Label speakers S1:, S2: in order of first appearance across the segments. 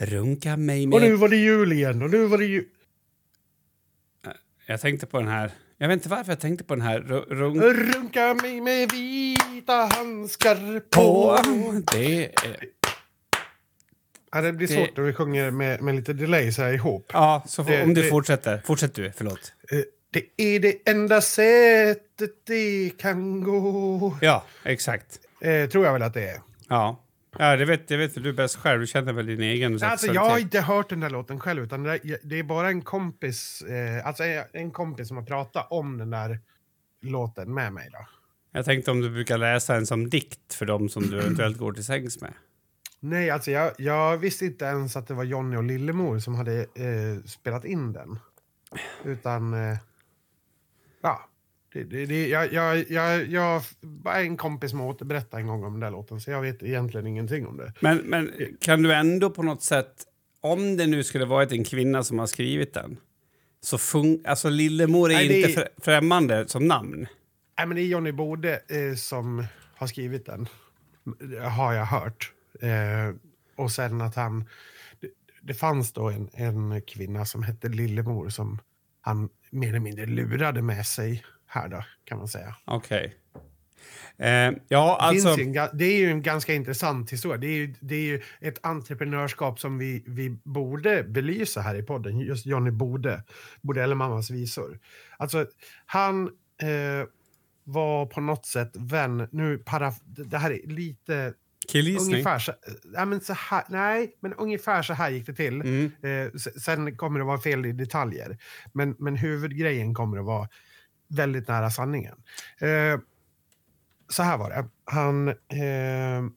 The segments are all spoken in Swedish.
S1: Runka mig
S2: Och nu
S1: med...
S2: var det jul igen och nu var det jul.
S1: Jag tänkte på den här... Jag vet inte varför jag tänkte på den här. Ru- Runk
S2: Runka mig med vita handskar
S1: på... Det är...
S2: Ja, det blir
S1: Det-
S2: svårt när vi sjunger med, med lite delay så här ihop.
S1: Ja, så
S2: Det-
S1: om du
S2: det-
S1: fortsätter. Fortsätt du, förlåt.
S2: Eh, Det är det enda sättet det kan gå.
S1: Ja, exakt.
S2: Eh, tror jag väl att det är.
S1: Ja. Ja, det vet, det vet du bäst själv. Du känner väl din egen
S2: Alltså, jag har inte hört den där låten själv, utan det är, det är bara en kompis, eh, alltså en kompis som har pratat om den där låten med mig. Då.
S1: Jag tänkte om du brukar läsa en som dikt för dem som du eventuellt går till sängs med.
S2: Nej, alltså jag, jag visste inte ens att det var Jonny och Lillemor som hade eh, spelat in den. Utan, eh. Det, det, det, jag, jag, jag, jag en kompis som återberättade en gång om den där låten, så jag vet egentligen ingenting om det.
S1: Men, men kan du ändå på något sätt, om det nu skulle varit en kvinna som har skrivit den, så fun- alltså Lillemor är
S2: Nej,
S1: inte
S2: är-
S1: frä- främmande som namn.
S2: Nej, men det är Johnny Bode eh, som har skrivit den, har jag hört. Eh, och sen att han... Det, det fanns då en, en kvinna som hette Lillemor som han mer eller mindre lurade med sig här då, kan man säga.
S1: Okej. Eh, ja,
S2: Det,
S1: alltså...
S2: en, ga- det är ju en ganska intressant historia. Det är ju, det är ju ett entreprenörskap som vi, vi borde belysa här i podden. Just Johnny Bode, Bode eller mammas visor. Alltså, han eh, var på något sätt vän... Nu para, det här är lite...
S1: Killgissning.
S2: Ungefär så, ja, men så här, nej, men ungefär så här gick det till.
S1: Mm.
S2: Eh, sen kommer det vara fel i detaljer. Men, men huvudgrejen kommer att vara väldigt nära sanningen. Eh, så här var det. Han, eh,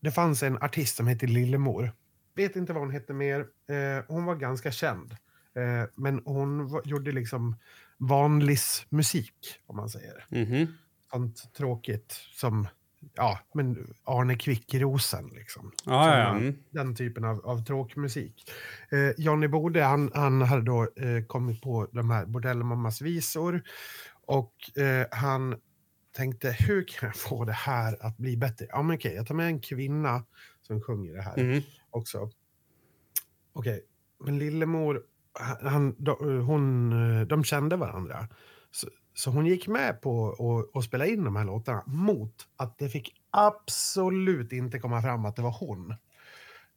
S2: det fanns en artist som hette Lillemor. Vet inte vad hon hette mer. Eh, hon var ganska känd. Eh, men hon var, gjorde liksom vanlis musik, om man säger.
S1: Mhm.
S2: Sånt tråkigt som ja, men Arne Kvickrosen. Liksom.
S1: Ja, ja, ja. Mm.
S2: Den typen av, av tråkmusik. Eh, Johnny Bode han, han hade då eh, kommit på de här Bordellmammas visor. Och eh, han tänkte, hur kan jag få det här att bli bättre? Ja, men okej, jag tar med en kvinna som sjunger det här
S1: Mhm.
S2: också. Okej, men Lillemor, han, de, hon, eh, de kände varandra. Så, så hon gick med på att- spela in de här låtarna mot att det fick absolut inte komma fram att det var hon.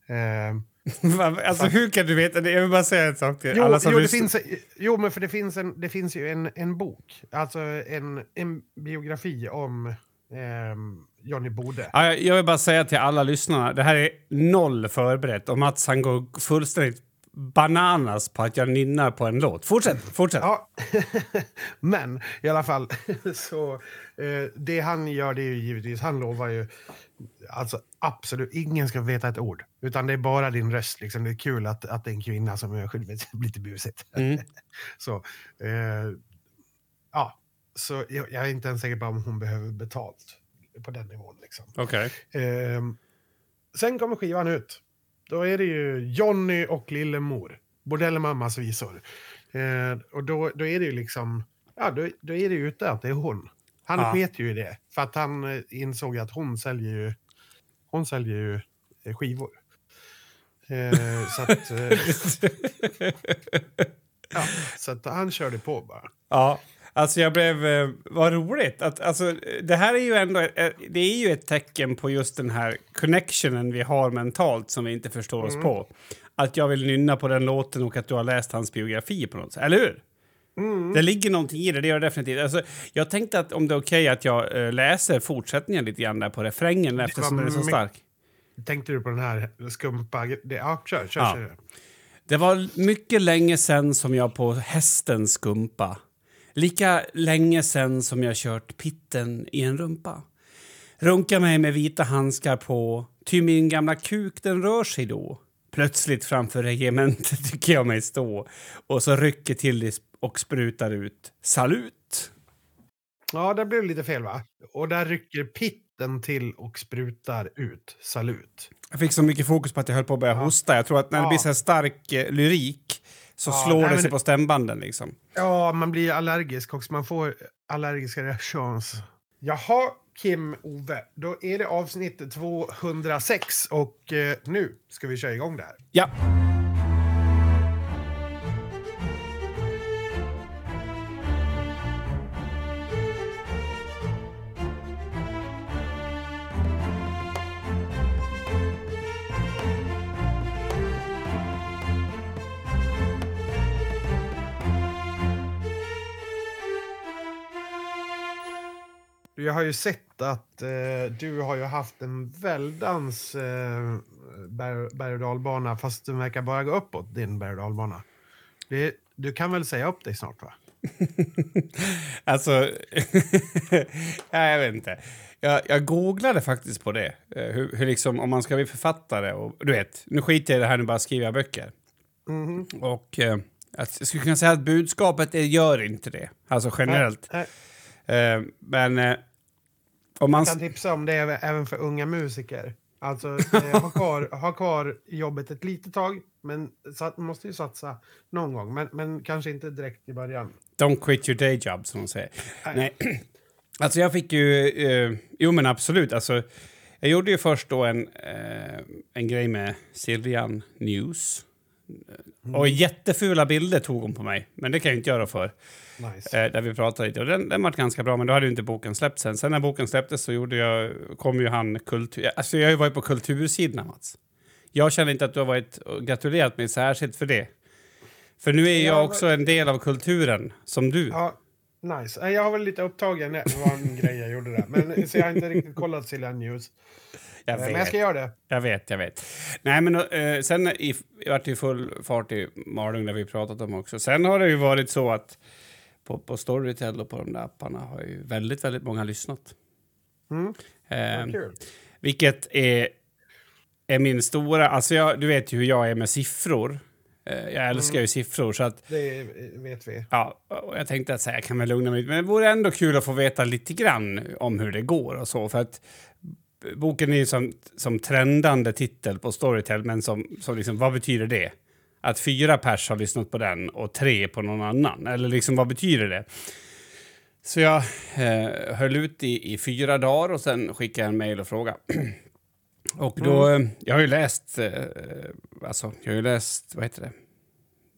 S2: Eh,
S1: alltså, hur kan du veta det? Jag vill bara säga en sak till
S2: jo,
S1: alla som
S2: jo, det finns, jo, men för det finns, en, det finns ju en, en bok, alltså en, en biografi om ehm, Johnny Bode.
S1: Ja, jag- vill bara säga till alla lyssnarna, det här är noll förberett och Mats han går fullständigt bananas på att jag nynnar på en låt. Fortsätt, fortsätt.
S2: Ja, men i alla fall så eh, det han gör det är ju givetvis, han lovar ju alltså absolut, ingen ska veta ett ord, utan det är bara din röst liksom. Det är kul att, att det är en kvinna som är skyldig lite busigt.
S1: Mm.
S2: så eh, ja, så jag, jag är inte ens säker på om hon behöver betalt på den nivån liksom.
S1: Okej.
S2: Ehm, sen kommer skivan ut. Då är det ju Jonny och Lillemor. Bordellmammas visor. Ehm, och då, då är det ju liksom... Ja, då, då är det ju ute att det är hon. Han
S1: Ja.
S2: sket ju i det. För att han eh, insåg att hon säljer ju, hon säljer ju eh, skivor. Ehm, så att... Eh, ja, så att han körde på bara.
S1: Ja, alltså jag blev... eh, Vad roligt! Att, alltså, det här är ju ändå eh, det är ju ett tecken på just den här connectionen vi har mentalt som vi inte förstår oss på. Att jag vill nynna på den låten och att du har läst hans biografi på något sätt. Eller hur? Det ligger någonting i det, det gör det definitivt. Alltså, jag tänkte att om det är okej att jag eh, läser fortsättningen lite grann där på refrängen eftersom den är så
S2: mycket-
S1: stark.
S2: Tänkte du på den här skumpa... Det, ja, kör, kör.
S1: Ja.
S2: kör.
S1: Det var mycket länge sen som jag på hästen skumpa. Lika länge sen som jag kört pitten i en rumpa. Runka mig med vita handskar på, ty min gamla kuk den rör sig då. Plötsligt framför regementet tycker jag mig stå och så rycker till det och sprutar ut. Salut!
S2: Ja, där blev det lite fel va? Och där rycker pitten till och sprutar ut. Salut.
S1: Jag fick så mycket fokus på att jag höll på att börja hosta. Jag tror att när det
S2: Ja.
S1: blir så här stark eh, lyrik så
S2: Ja,
S1: slår
S2: nej,
S1: det
S2: men-
S1: sig på stämbanden liksom.
S2: Ja, man blir allergisk också. Man får allergiska reaktioner. Jaha, Kim Ove. Då är det avsnitt 206 och eh, nu ska vi köra igång det här.
S1: Ja.
S2: Jag har ju sett att eh, du har ju haft en väldans eh, berg, och dalbana fast den verkar bara gå uppåt, din berg och dalbana. Det, du kan väl säga upp dig snart va?
S1: alltså, ja, jag vet inte. Jag, jag googlade faktiskt på det. eh, Hur, hur liksom, om man ska bli författare och du vet, nu skiter jag i det här, nu bara skriver jag böcker.
S2: Mhm.
S1: Och eh, jag skulle kunna säga att budskapet det gör inte det, alltså generellt.
S2: Nej,
S1: Eh, men eh, om man...
S2: Jag kan tipsa om det även- för unga musiker. Alltså, eh, ha, kvar, ha kvar jobbet ett litet tag, men sat, måste ju satsa någon gång. Men, men kanske inte direkt i början.
S1: Don't quit your day job, som de säger.
S2: Nej.
S1: Nej. Alltså jag fick ju... Eh, jo, men absolut. Alltså, jag gjorde ju först då en, eh, en grej med Siljan News. Och jättefula bilder tog hon på mig, men det kan jag inte göra för.
S2: Nice.
S1: Eh, där vi pratade lite. Och den, den var ganska bra, men då hade ju inte boken släppts sen. Sen när boken släpptes så gjorde jag, kom ju han kultur... Alltså jag har ju varit på kultursidorna, Mats. Jag känner inte att du har varit gratulerat mig särskilt för det. För nu är jag
S2: Ja,
S1: också en del av kulturen, som du.
S2: Ja, nice. Eh, Jag har väl lite upptagen. Det var en grej jag gjorde där. Men, så jag har inte riktigt kollat Silja News.
S1: Jag
S2: Eh,
S1: vet,
S2: Men jag ska göra det.
S1: jag vet, jag vet. Nej, men eh, sen i, vart ju full fart i Malung, där vi pratat om också. Sen har det ju varit så att på, på Storytel och på de där apparna har ju väldigt, väldigt många lyssnat.
S2: Mm.
S1: Eh. Vilket är, är min stora... Alltså jag, du vet ju hur jag är med siffror. Eh, jag älskar ju siffror. så att
S2: Det vet vi.
S1: Ja, och jag tänkte att så här, jag kan väl lugna mig lite, men det vore ändå kul att få veta lite grann om hur det går och så. För att boken är ju som, som trendande titel på Storytel, men som, som liksom, vad betyder det? Att fyra pers har lyssnat på den och tre på någon annan? Eller liksom, vad betyder det? Så jag eh, höll ut i, i fyra dagar och sen skickade jag en mejl och frågade. och då, eh, jag har ju läst, eh, alltså, jag har ju läst, vad heter det?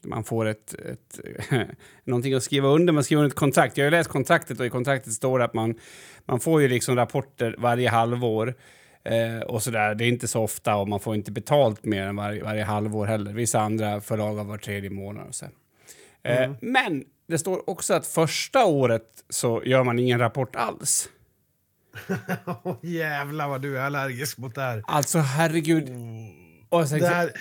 S1: man får ett, ett någonting att skriva under, man skriver under ett kontrakt. Jag har ju läst kontraktet och i kontraktet står det att man, man får ju liksom rapporter varje halvår eh, och sådär. Det är inte så ofta och man får inte betalt mer än varje, varje halvår heller. Vissa andra förlag har var tredje månad och så. Eh, Men det står också att första året så gör man ingen rapport alls.
S2: Jävlar vad du är allergisk mot det här.
S1: Alltså herregud. Och jag
S2: Det här,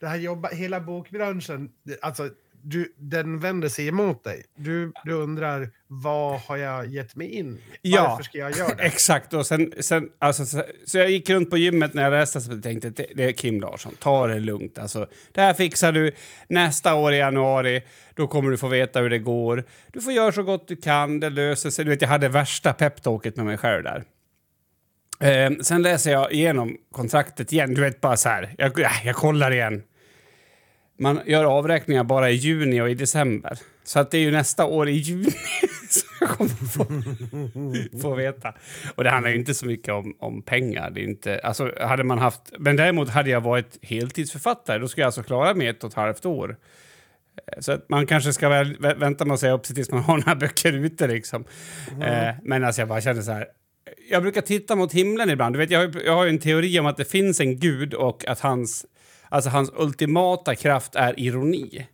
S2: det här jobba, hela bokbranschen, alltså, du, den vänder sig emot dig. Du, du undrar, vad har jag gett mig in?
S1: Ja.
S2: Varför ska jag göra det?
S1: Exakt. Och sen, sen, alltså, så, så jag gick runt på gymmet när jag läste och tänkte det, det är Kim Larsson, ta det lugnt. Alltså, det här fixar du. Nästa år i januari, då kommer du få veta hur det går. Du får göra så gott du kan, det löser sig. Du vet, jag hade värsta peptalket med mig själv där. Eh, sen läser jag igenom kontraktet igen. Du vet, bara så här. Jag, jag kollar igen. Man gör avräkningar bara i juni och i december. Så att det är ju nästa år i juni som jag kommer få, få veta. Och det handlar ju inte så mycket om, om pengar. Det är inte, alltså, hade man haft, men däremot hade jag varit heltidsförfattare, då skulle jag alltså klara mig ett och ett halvt år. Eh, Så att man kanske ska väl, vä- vänta med att säga upp sig tills man har några böcker ute. Liksom. Eh, men alltså jag bara kände så här. Jag brukar titta mot himlen ibland. Du vet, jag, har, jag har en teori om att det finns en gud och att hans, alltså hans ultimata kraft är ironi.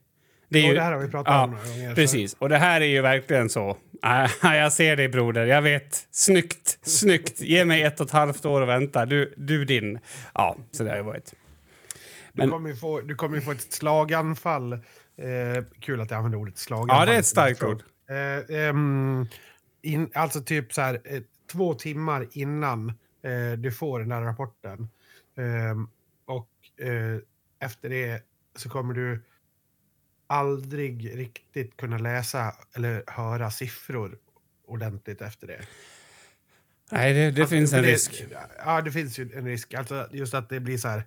S1: Det är ju,
S2: det här har vi pratat
S1: ja,
S2: om några gånger,
S1: Precis, och det här är ju verkligen så. Ah, jag ser dig broder, jag vet. Snyggt, snyggt. Ge mig ett och ett halvt år och vänta. Du, du din. Ja, så det har ju varit.
S2: Du
S1: Men-
S2: kommer ju få, du kommer ju få ett slaganfall. Eh, kul att jag använder ordet slaganfall.
S1: Ja, det är ett starkt ord.
S2: Eh, ehm, in, alltså typ så här, eh, två timmar innan eh, du får den där rapporten. Eh, efter det så kommer du aldrig riktigt kunna läsa eller höra siffror ordentligt efter det.
S1: Nej, det, det
S2: Alltså,
S1: finns en
S2: det-
S1: risk.
S2: Ja, det finns ju en risk. Alltså just att det blir så här...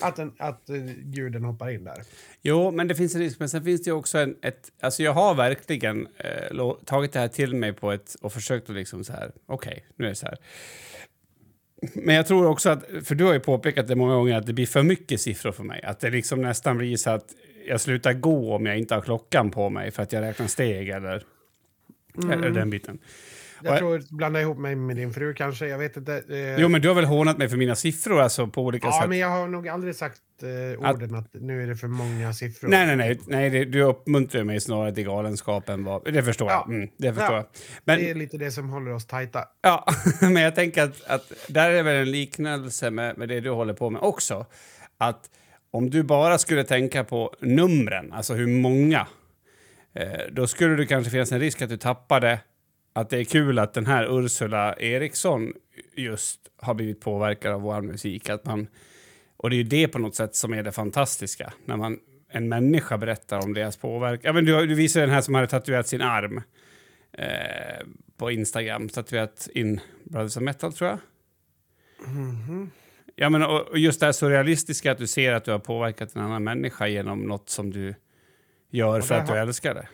S2: att, en, att uh, guden hoppar in där.
S1: Jo, men det finns en risk. Men sen finns det också en... Ett, alltså jag har verkligen eh, tagit det här till mig på ett, och försökt att liksom så här, okej, okay, nu är det så här. Men jag tror också att, för du har ju påpekat det många gånger, att det blir för mycket siffror för mig. Att det liksom nästan blir så att jag slutar gå om jag inte har klockan på mig för att jag räknar steg eller, mm. eller den biten.
S2: Jag tror att blanda ihop mig med din fru kanske. Jag vet inte.
S1: Eh... Jo, men du har väl hånat mig för mina siffror alltså på olika
S2: ja,
S1: sätt?
S2: Ja, men jag har nog aldrig sagt eh, orden att... att... nu är det för många siffror.
S1: Nej, nej, nej. nej det, du uppmuntrar mig snarare till galenskapen. Det förstår ja. jag. Mm, det förstår ja. jag.
S2: Men, det är lite det som håller oss tajta.
S1: Ja, men jag tänker att, att där är väl en liknelse med, med det du håller på med också. Att om du bara skulle tänka på numren, alltså hur många, eh, då skulle det kanske finnas en risk att du tappade att det är kul att den här Ursula Eriksson just har blivit påverkad av vår musik. Att man, och det är ju det på något sätt som är det fantastiska. När man, en människa berättar om deras påverkan. Ja, men du, du visade den här som hade tatuerat sin arm eh, på Instagram. Tatuerat in Brothers of Metal, tror jag. Mm -hmm. Ja, men, och, och just det här surrealistiska att du ser att du har påverkat en annan människa genom något som du gör för att du älskar det.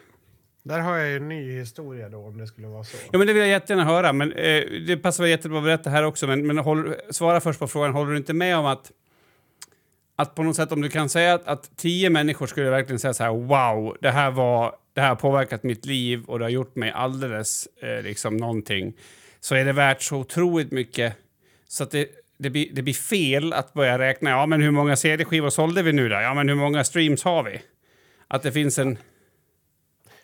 S2: Där har jag en ny historia då om det skulle vara så.
S1: Ja, men det vill jag jättegärna höra. Men, eh, det passar väl jättebra att berätta här också. Men, men håll, svara först på frågan. Håller du inte med om att, att på något sätt om du kan säga att, att tio människor skulle verkligen säga så här wow, det här var det här har påverkat mitt liv och det har gjort mig alldeles eh, liksom någonting. Så är det värt så otroligt mycket så att det, det, blir, det blir fel att börja räkna. Ja, men hur många CD-skivor sålde vi nu då? Ja, men hur många streams har vi? Att det finns en
S2: Ja,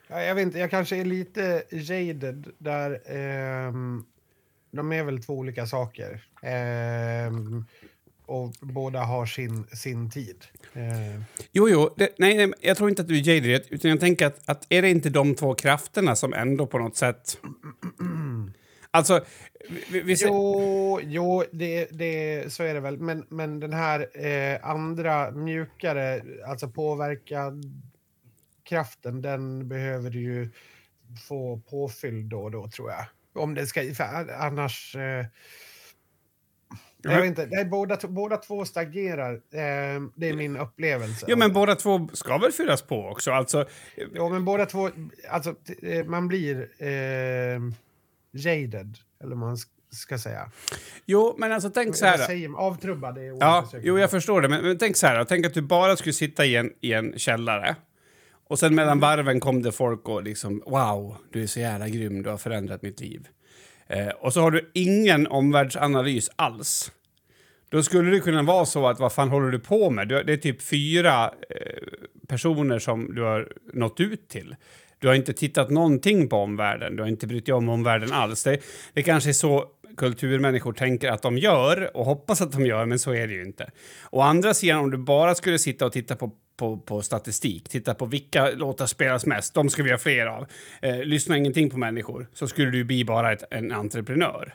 S2: jag vet inte, jag kanske är lite jaded där. Eh, de är väl två olika saker. Eh, och båda har sin, sin tid. Eh.
S1: Jo, jo, det, nej, nej, jag tror inte att du är jaded, utan jag tänker att, att är det inte de två krafterna som ändå på något sätt... alltså, vi, vi
S2: ser... Jo, jo det, det, så är det väl. Men, men den här eh, andra, mjukare, alltså påverka kraften, den behöver du ju få påfylld då och då, tror jag. Om det ska... annars... Eh, jag vet inte, nej, båda, båda två stagnerar. Eh, det är min upplevelse.
S1: Ja, men båda två ska väl fyllas på också? Alltså...
S2: Ja, men båda två... Alltså, eh, man blir eh, jaded, eller man ska säga.
S1: Jo, men alltså tänk så här...
S2: Säger, avtrubbad är
S1: Ja, jo, jag förstår det. Men, men, tänk så här, tänk att du bara skulle sitta i en, i en källare och sen mellan varven kom det folk och liksom wow, du är så jävla grym, du har förändrat mitt liv. Eh, och så har du ingen omvärldsanalys alls. Då skulle det kunna vara så att vad fan håller du på med? Du, det är typ fyra eh, personer som du har nått ut till. Du har inte tittat någonting på omvärlden, du har inte brytt dig om omvärlden alls. Det, det kanske är så kulturmänniskor tänker att de gör och hoppas att de gör, men så är det ju inte. Å andra sidan, om du bara skulle sitta och titta på på, på statistik. Titta på vilka låtar spelas mest. De ska vi ha fler av. Eh, lyssna ingenting på människor så skulle du bli bara ett, en entreprenör.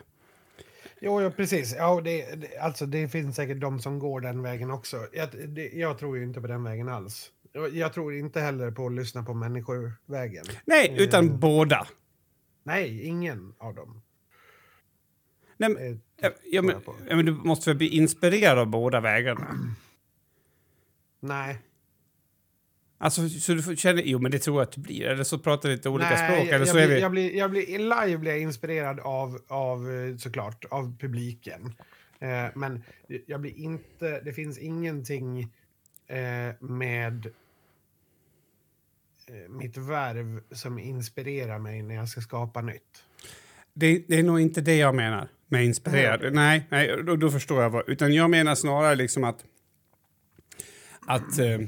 S2: Jo, ja, precis. Ja, det, det, alltså, det finns säkert de som går den vägen också. Jag, det, jag tror ju inte på den vägen alls. Jag tror inte heller på att lyssna på människovägen.
S1: Nej, utan eh, båda.
S2: Nej, ingen av dem.
S1: Nej, men, ja, ja, men, ja, men du måste väl bli inspirerad av båda vägarna?
S2: Nej.
S1: Alltså, så du känner, jo men det tror jag att du blir, eller så pratar du lite olika Nej, språk. Eller
S2: jag,
S1: så
S2: blir,
S1: är vi...
S2: jag, blir, jag blir, live blir jag inspirerad av, av eh, såklart, av publiken. Eh, men jag blir inte, det finns ingenting eh, med eh, mitt värv som inspirerar mig när jag ska skapa nytt.
S1: Det, det är nog inte det jag menar med inspirerad. Mm. Nej, nej då, då, förstår jag. Vad, utan jag menar snarare liksom att, att eh,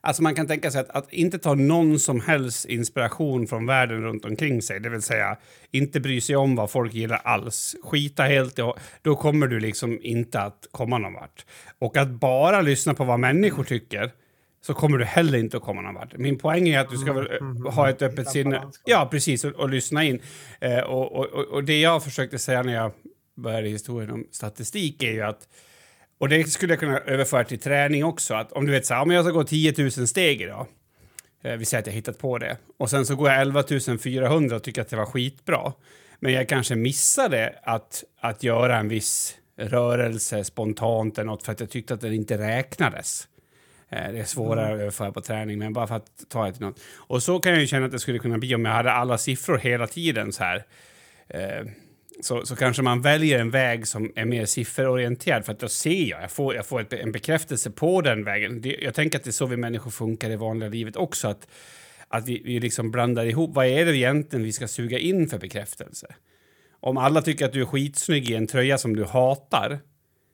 S1: Alltså man kan tänka sig att, att, inte ta någon som helst inspiration från världen runt omkring sig, det vill säga inte bry sig om vad folk gillar alls. Skita helt i, då kommer du liksom inte att komma någon vart. Och att bara lyssna på vad människor tycker så kommer du heller inte att komma någon vart. Min poäng är att du ska mm, väl, mm, ha ett öppet sinne. Ja, precis, och, och lyssna in. Eh, och, och, och, det jag försökte säga när jag började historien om statistik är ju att och det skulle jag kunna överföra till träning också. Att om du vet så här, om jag ska gå 10 000 steg idag. Eh, vi säger att jag hittat på det. Och sen så går jag 11 400 och tycker att det var skitbra. Men jag kanske missade att, att göra en viss rörelse spontant eller något för att jag tyckte att den inte räknades. Eh, det är svårare mm. att överföra på träning, men bara för att ta det till något. Och så kan jag ju känna att det skulle kunna bli om jag hade alla siffror hela tiden så här. Eh, så, så kanske man väljer en väg som är mer sifferorienterad för att då ser jag, jag får, jag får ett, en bekräftelse på den vägen. Det, jag tänker att det är så vi människor funkar i vanliga livet också, att, att vi, vi liksom blandar ihop, vad är det egentligen vi ska suga in för bekräftelse? Om alla tycker att du är skitsnygg i en tröja som du hatar,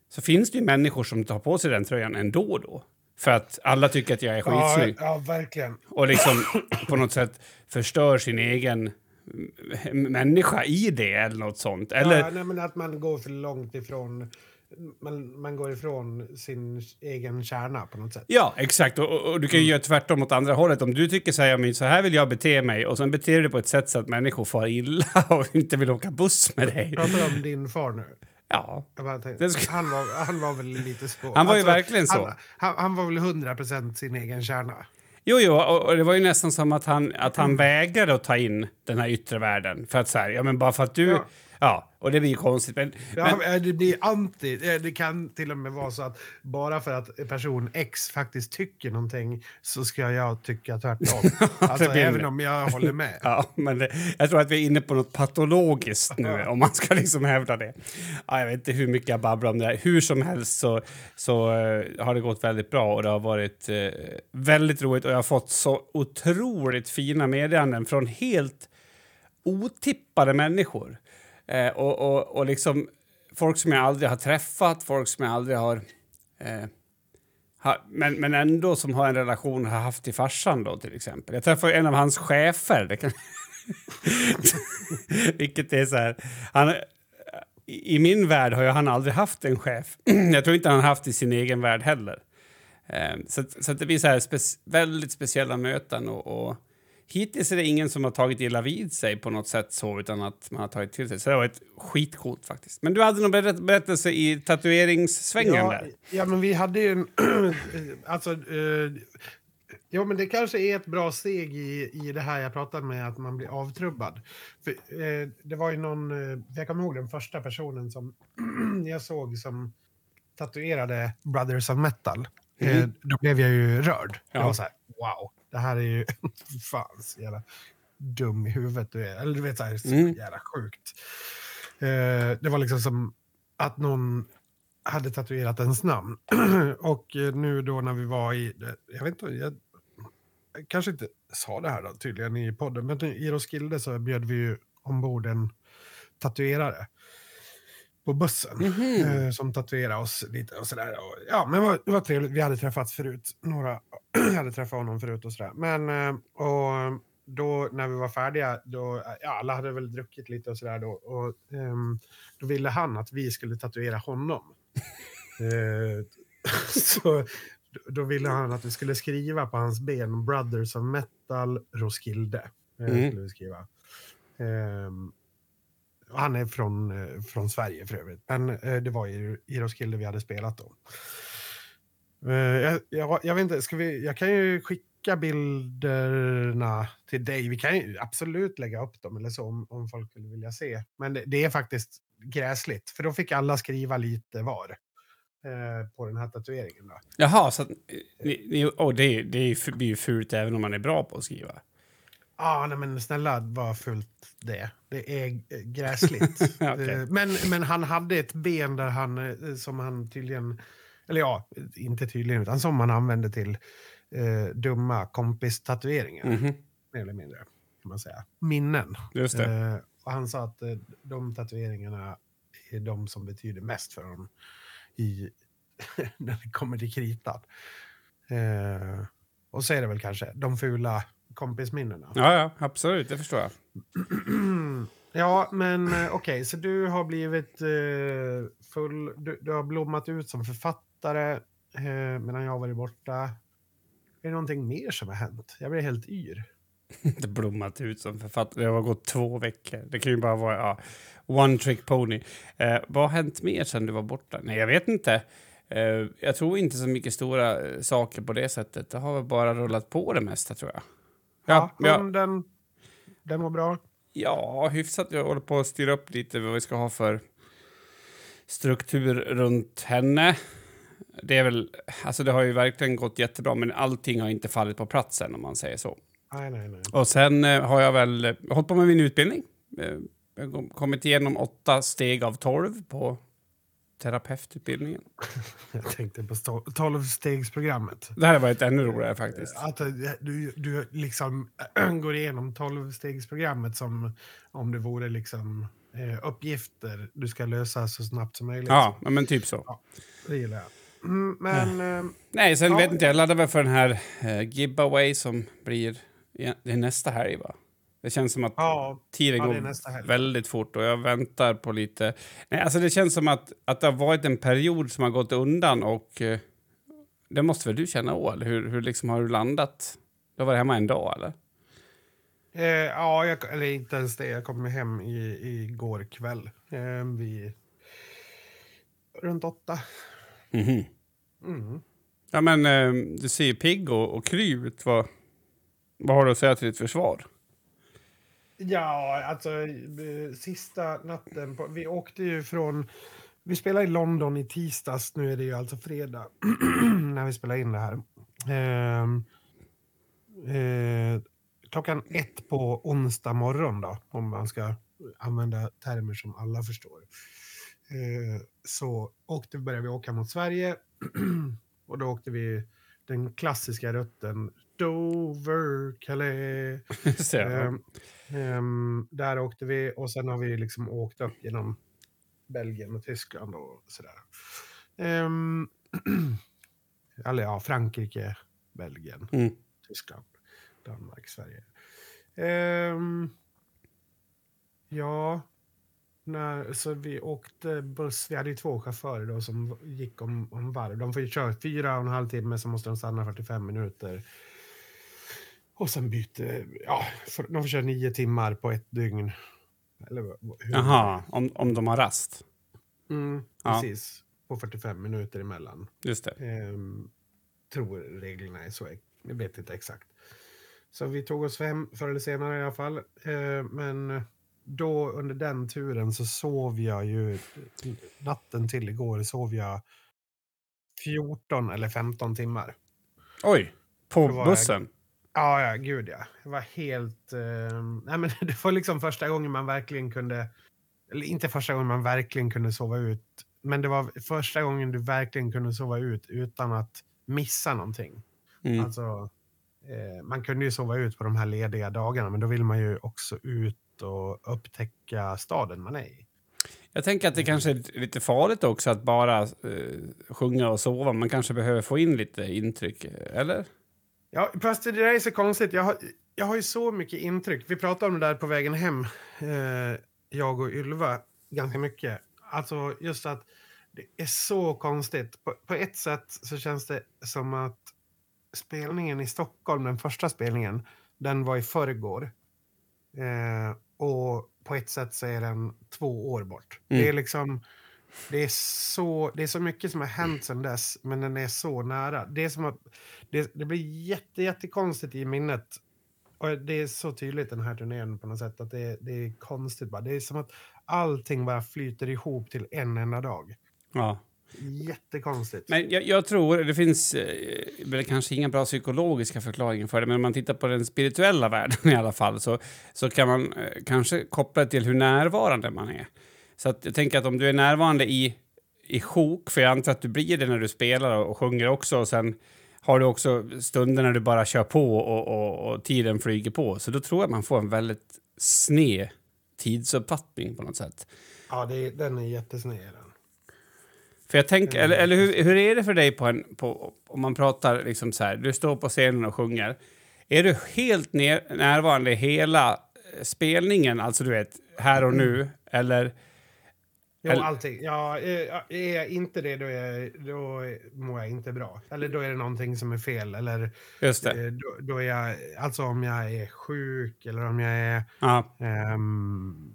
S1: så finns det ju människor som tar på sig den tröjan ändå då. För att alla tycker att jag är skitsnygg.
S2: Ja, ja verkligen.
S1: Och liksom på något sätt förstör sin egen människa i det eller något sånt. Eller...
S2: Ja, nej, men att man går för långt ifrån man, man går ifrån sin egen kärna på något sätt.
S1: Ja, exakt. Och, och du kan ju mm. göra tvärtom åt andra hållet. Om du tycker så här, så här vill jag bete mig och sen beter du dig på ett sätt så att människor far illa och inte vill åka buss med dig.
S2: Pratar om din far nu?
S1: Ja.
S2: Tänkte, han, var, han var väl lite så.
S1: Han var ju alltså, verkligen så.
S2: Han, han, han var väl 100 procent sin egen kärna.
S1: Jo, jo, och, det var ju nästan som att han, att han mm. vägrade att ta in den här yttre världen. För att så här, ja men bara för att du... Ja. Ja och det blir ju konstigt. Men,
S2: ja, men, det blir anti. Det kan till och med vara så att bara för att person X faktiskt tycker någonting så ska jag tycka tvärtom. alltså, även om jag håller med.
S1: ja, men det, jag tror att vi är inne på något patologiskt nu om man ska liksom hävda det. Ja, jag vet inte hur mycket jag babblar om det här. Hur som helst så, så uh, har det gått väldigt bra och det har varit uh, väldigt roligt och jag har fått så otroligt fina meddelanden från helt otippade människor. Eh, och, och, och liksom folk som jag aldrig har träffat, folk som jag aldrig har... Eh, ha, men, men ändå som har en relation har haft till farsan då till exempel. Jag träffade en av hans chefer. Det kan, vilket är så här... Han, I min värld har ju han aldrig haft en chef. jag tror inte han har haft i sin egen värld heller. Eh, så, så det blir så här spe, väldigt speciella möten och, och Hittills är det ingen som har tagit illa vid sig på något sätt så, utan att man har tagit till sig. Så det var ett skitcoolt faktiskt. Men du hade någon berätt berättelse i tatueringssvängen
S2: ja,
S1: där?
S2: Ja, men vi hade ju en... alltså, eh, ja, men det kanske är ett bra steg i, i det här jag pratade med, att man blir avtrubbad. För, eh, det var ju någon... Eh, jag kommer ihåg den första personen som jag såg som tatuerade Brothers of Metal. Mm. då blev jag ju rörd. Ja. Det var så här, wow det här är ju fan så jävla dum i huvudet du är. Eller du vet, så, här, så mm. jävla sjukt. Eh, det var liksom som att någon hade tatuerat ens namn. och nu då när vi var i, jag vet inte, jag, jag kanske inte sa det här då, tydligen i podden, men i Roskilde så bjöd vi ju ombord en tatuerare på bussen mm -hmm. eh, som tatuerade oss lite och sådär. Och, ja, men det var, det var trevligt. Vi hade träffats förut. Några hade träffat honom förut och sådär. Men eh, och då när vi var färdiga, då, ja, alla hade väl druckit lite och sådär då. Och um, då ville han att vi skulle tatuera honom. uh, så då ville han att vi skulle skriva på hans ben Brothers of Metal Roskilde. Mm. Skulle vi skriva. Um, han är från, eh, från Sverige för övrigt. Men eh, det var i, i Roskilde vi hade spelat då. Eh, jag, jag, jag, vet inte, ska vi, jag kan ju skicka bilderna till dig. Vi kan ju absolut lägga upp dem eller så om, om folk skulle vilja se. Men det, det är faktiskt gräsligt, för då fick alla skriva lite var på den här tatueringen. Då.
S1: Jaha, så att, oh, det, det blir ju fult även om man är bra på att skriva?
S2: Ja, ah, men snälla var fullt det. Det är gräsligt. okay. men, men han hade ett ben där han, eh, som han tydligen, eller ja, inte tydligen, utan som han använde till eh, dumma kompistatueringar. Mm -hmm. Mer eller mindre, kan man säga. Minnen.
S1: Just det. Eh,
S2: och han sa att eh, de tatueringarna är de som betyder mest för honom i, när det kommer till kritan. Eh, och så är det väl kanske de fula kompisminnena.
S1: Ja, ja, absolut. Det förstår jag.
S2: ja, men eh, okej, okay, så du har blivit eh, full... Du, du, har blommat ut som författare eh, medan jag har varit borta. Är det någonting mer som har hänt? Jag blir helt yr.
S1: Inte blommat ut som författare. Det har gått två veckor. Det kan ju bara vara ja, one trick pony. Eh, vad har hänt mer sen du var borta? Nej, jag vet inte. Eh, jag tror inte så mycket stora eh, saker på det sättet. Det har väl bara rullat på det mesta tror jag.
S2: Ja, ja, den, den var bra.
S1: Ja, hyfsat. Jag håller på att styra upp lite vad vi ska ha för struktur runt henne. Det är väl, alltså det har ju verkligen gått jättebra, men allting har inte fallit på plats än om man säger så.
S2: Nej, nej, nej.
S1: Och sen eh, har jag väl eh, hållit på med min utbildning. Eh, jag har kommit igenom åtta steg av tolv på terapeututbildningen.
S2: Jag tänkte på tolvstegsprogrammet.
S1: Det här har varit ännu roligare faktiskt.
S2: Att eh, du, du liksom går igenom tolvstegsprogrammet som om det vore liksom eh, uppgifter du ska lösa så snabbt som möjligt.
S1: Ja, men typ så.
S2: Ja, det gillar jag. Mm, men... Eh,
S1: Nej, sen
S2: Ja.
S1: vet inte jag. laddar väl för den här eh, giveaway som blir... Ja, det är nästa helg, va? Det känns som att
S2: ja,
S1: tiden
S2: ja,
S1: går väldigt fort och jag väntar på lite... Nej, alltså det känns som att, att det har varit en period som har gått undan och eh, det måste väl du känna eller hur, hur liksom har du landat? Du har varit hemma en dag, eller?
S2: Eh, ja, jag, eller inte ens det. Jag kom hem i, igår kväll. Eh, vid runt åtta.
S1: Mhm.
S2: Mm.
S1: Ja, men eh, du ser ju pigg och, och kry ut. Vad, vad har du att säga till ditt försvar?
S2: Ja, alltså eh, sista natten. På, vi åkte ju från... Vi spelade i London i tisdags. Nu är det ju alltså fredag när vi spelar in det här. Ehm, eh, klockan ett på onsdag morgon då, om man ska använda termer som alla förstår. Eh, så åkte, började vi åka mot Sverige och då åkte vi den klassiska rutten Dover, Calais. Ehm, ehm, där åkte vi och sen har vi liksom åkt upp genom Belgien och Tyskland och sådär. Ehm, eller ja, Frankrike, Belgien,
S1: Mm.
S2: Tyskland, Danmark, Sverige. Ehm, ja, när, så vi åkte buss. Vi hade ju två chaufförer då som gick om, om varv. De får ju köra fyra och en halv timme, så måste de stanna 45 minuter. Och sen byter, ja, för, de får köra nio timmar på ett dygn. Eller vad- hur?
S1: Jaha, om, om de har rast.
S2: Mm,
S1: Ja.
S2: precis. På 45 minuter emellan.
S1: Just det.
S2: Ehm, tror reglerna är så. Jag vet inte exakt. Så vi tog oss hem förr eller senare i alla fall. Ehm, men då under den turen så sov jag ju natten till igår sov jag 14 eller 15 timmar.
S1: Oj, på bussen?
S2: Ja, ja, gud ja. Det var helt... ehm, nej, men det var liksom första gången man verkligen kunde... Eller inte första gången man verkligen kunde sova ut. Men det var första gången du verkligen kunde sova ut utan att missa någonting.
S1: Mm.
S2: Alltså, eh, man kunde ju sova ut på de här lediga dagarna, men då vill man ju också ut och upptäcka staden man är i.
S1: Jag tänker att det kanske är lite farligt också att bara eh, sjunga och sova. Man kanske behöver få in lite intryck, eller?
S2: Ja, fast det där är så konstigt. Jag har, jag har ju så mycket intryck. Vi pratade om det där på vägen hem, eh, jag och Ylva, ganska mycket. Alltså just att det är så konstigt. På, på ett sätt så känns det som att spelningen i Stockholm, den första spelningen, den var i förrgår. Eh, och på ett sätt så är den två år bort.
S1: Mm.
S2: Det är liksom... Det är, så, det är så mycket som har hänt sedan dess, men den är så nära. Det, är som att, det, det blir jätte, jättekonstigt i minnet. Och det är så tydligt den här turnén på något sätt, att det, det är konstigt bara. Det är som att allting bara flyter ihop till en enda dag.
S1: Ja.
S2: Jättekonstigt.
S1: Men jag, jag tror, det finns eh, väl kanske inga bra psykologiska förklaringar för det, men om man tittar på den spirituella världen i alla fall så, så kan man eh, kanske koppla det till hur närvarande man är. Så att jag tänker att om du är närvarande i, i sjok, för jag antar att du blir det när du spelar och, och sjunger också, och sen har du också stunder när du bara kör på och, och, och tiden flyger på, så då tror jag man får en väldigt sned tidsuppfattning på något sätt.
S2: Ja, det, den är jättesned.
S1: För jag tänker, eller, eller hur, hur är det för dig på en, på, om man pratar liksom så här, du står på scenen och sjunger. Är du helt närvarande hela eh, spelningen, alltså du vet, här och nu, eller?
S2: Jo,
S1: Eller-
S2: allting. Ja, är, är jag inte det, då, är, då mår jag inte bra. Eller då är det någonting som är fel. Eller
S1: Just det.
S2: eh, då, då är jag, alltså om jag är sjuk eller om jag är, ehm,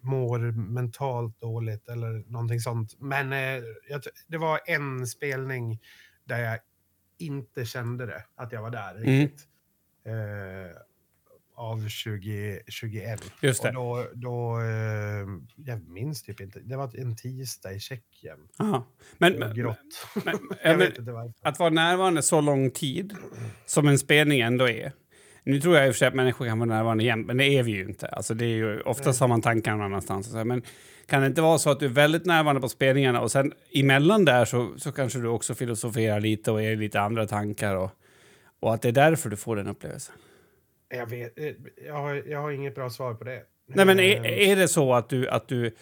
S2: mår mentalt dåligt eller någonting sånt. Men eh, jag, det var en spelning där jag inte kände det, att jag var där
S1: Mm.
S2: riktigt. Eh, av 2021.
S1: Just det.
S2: Och då, då, eh, jag minns typ inte. Det var en tisdag i Tjeckien.
S1: Aha. Men, men,
S2: grått.
S1: men,
S2: jag vet inte varför.
S1: att vara närvarande så lång tid som en spelning ändå är. Nu tror jag i och för sig att människor kan vara närvarande jämt, men det är vi ju inte. Alltså det är ju, oftast har man tankar någon annanstans. Men kan det inte vara så att du är väldigt närvarande på spelningarna och sen emellan där så, så kanske du också filosoferar lite och är lite andra tankar och, och att det är därför du får den upplevelsen?
S2: Jag, vet, eh, jag, har, jag har inget bra svar på det.
S1: Nej, men är,
S2: Eh,
S1: är det så att du, att du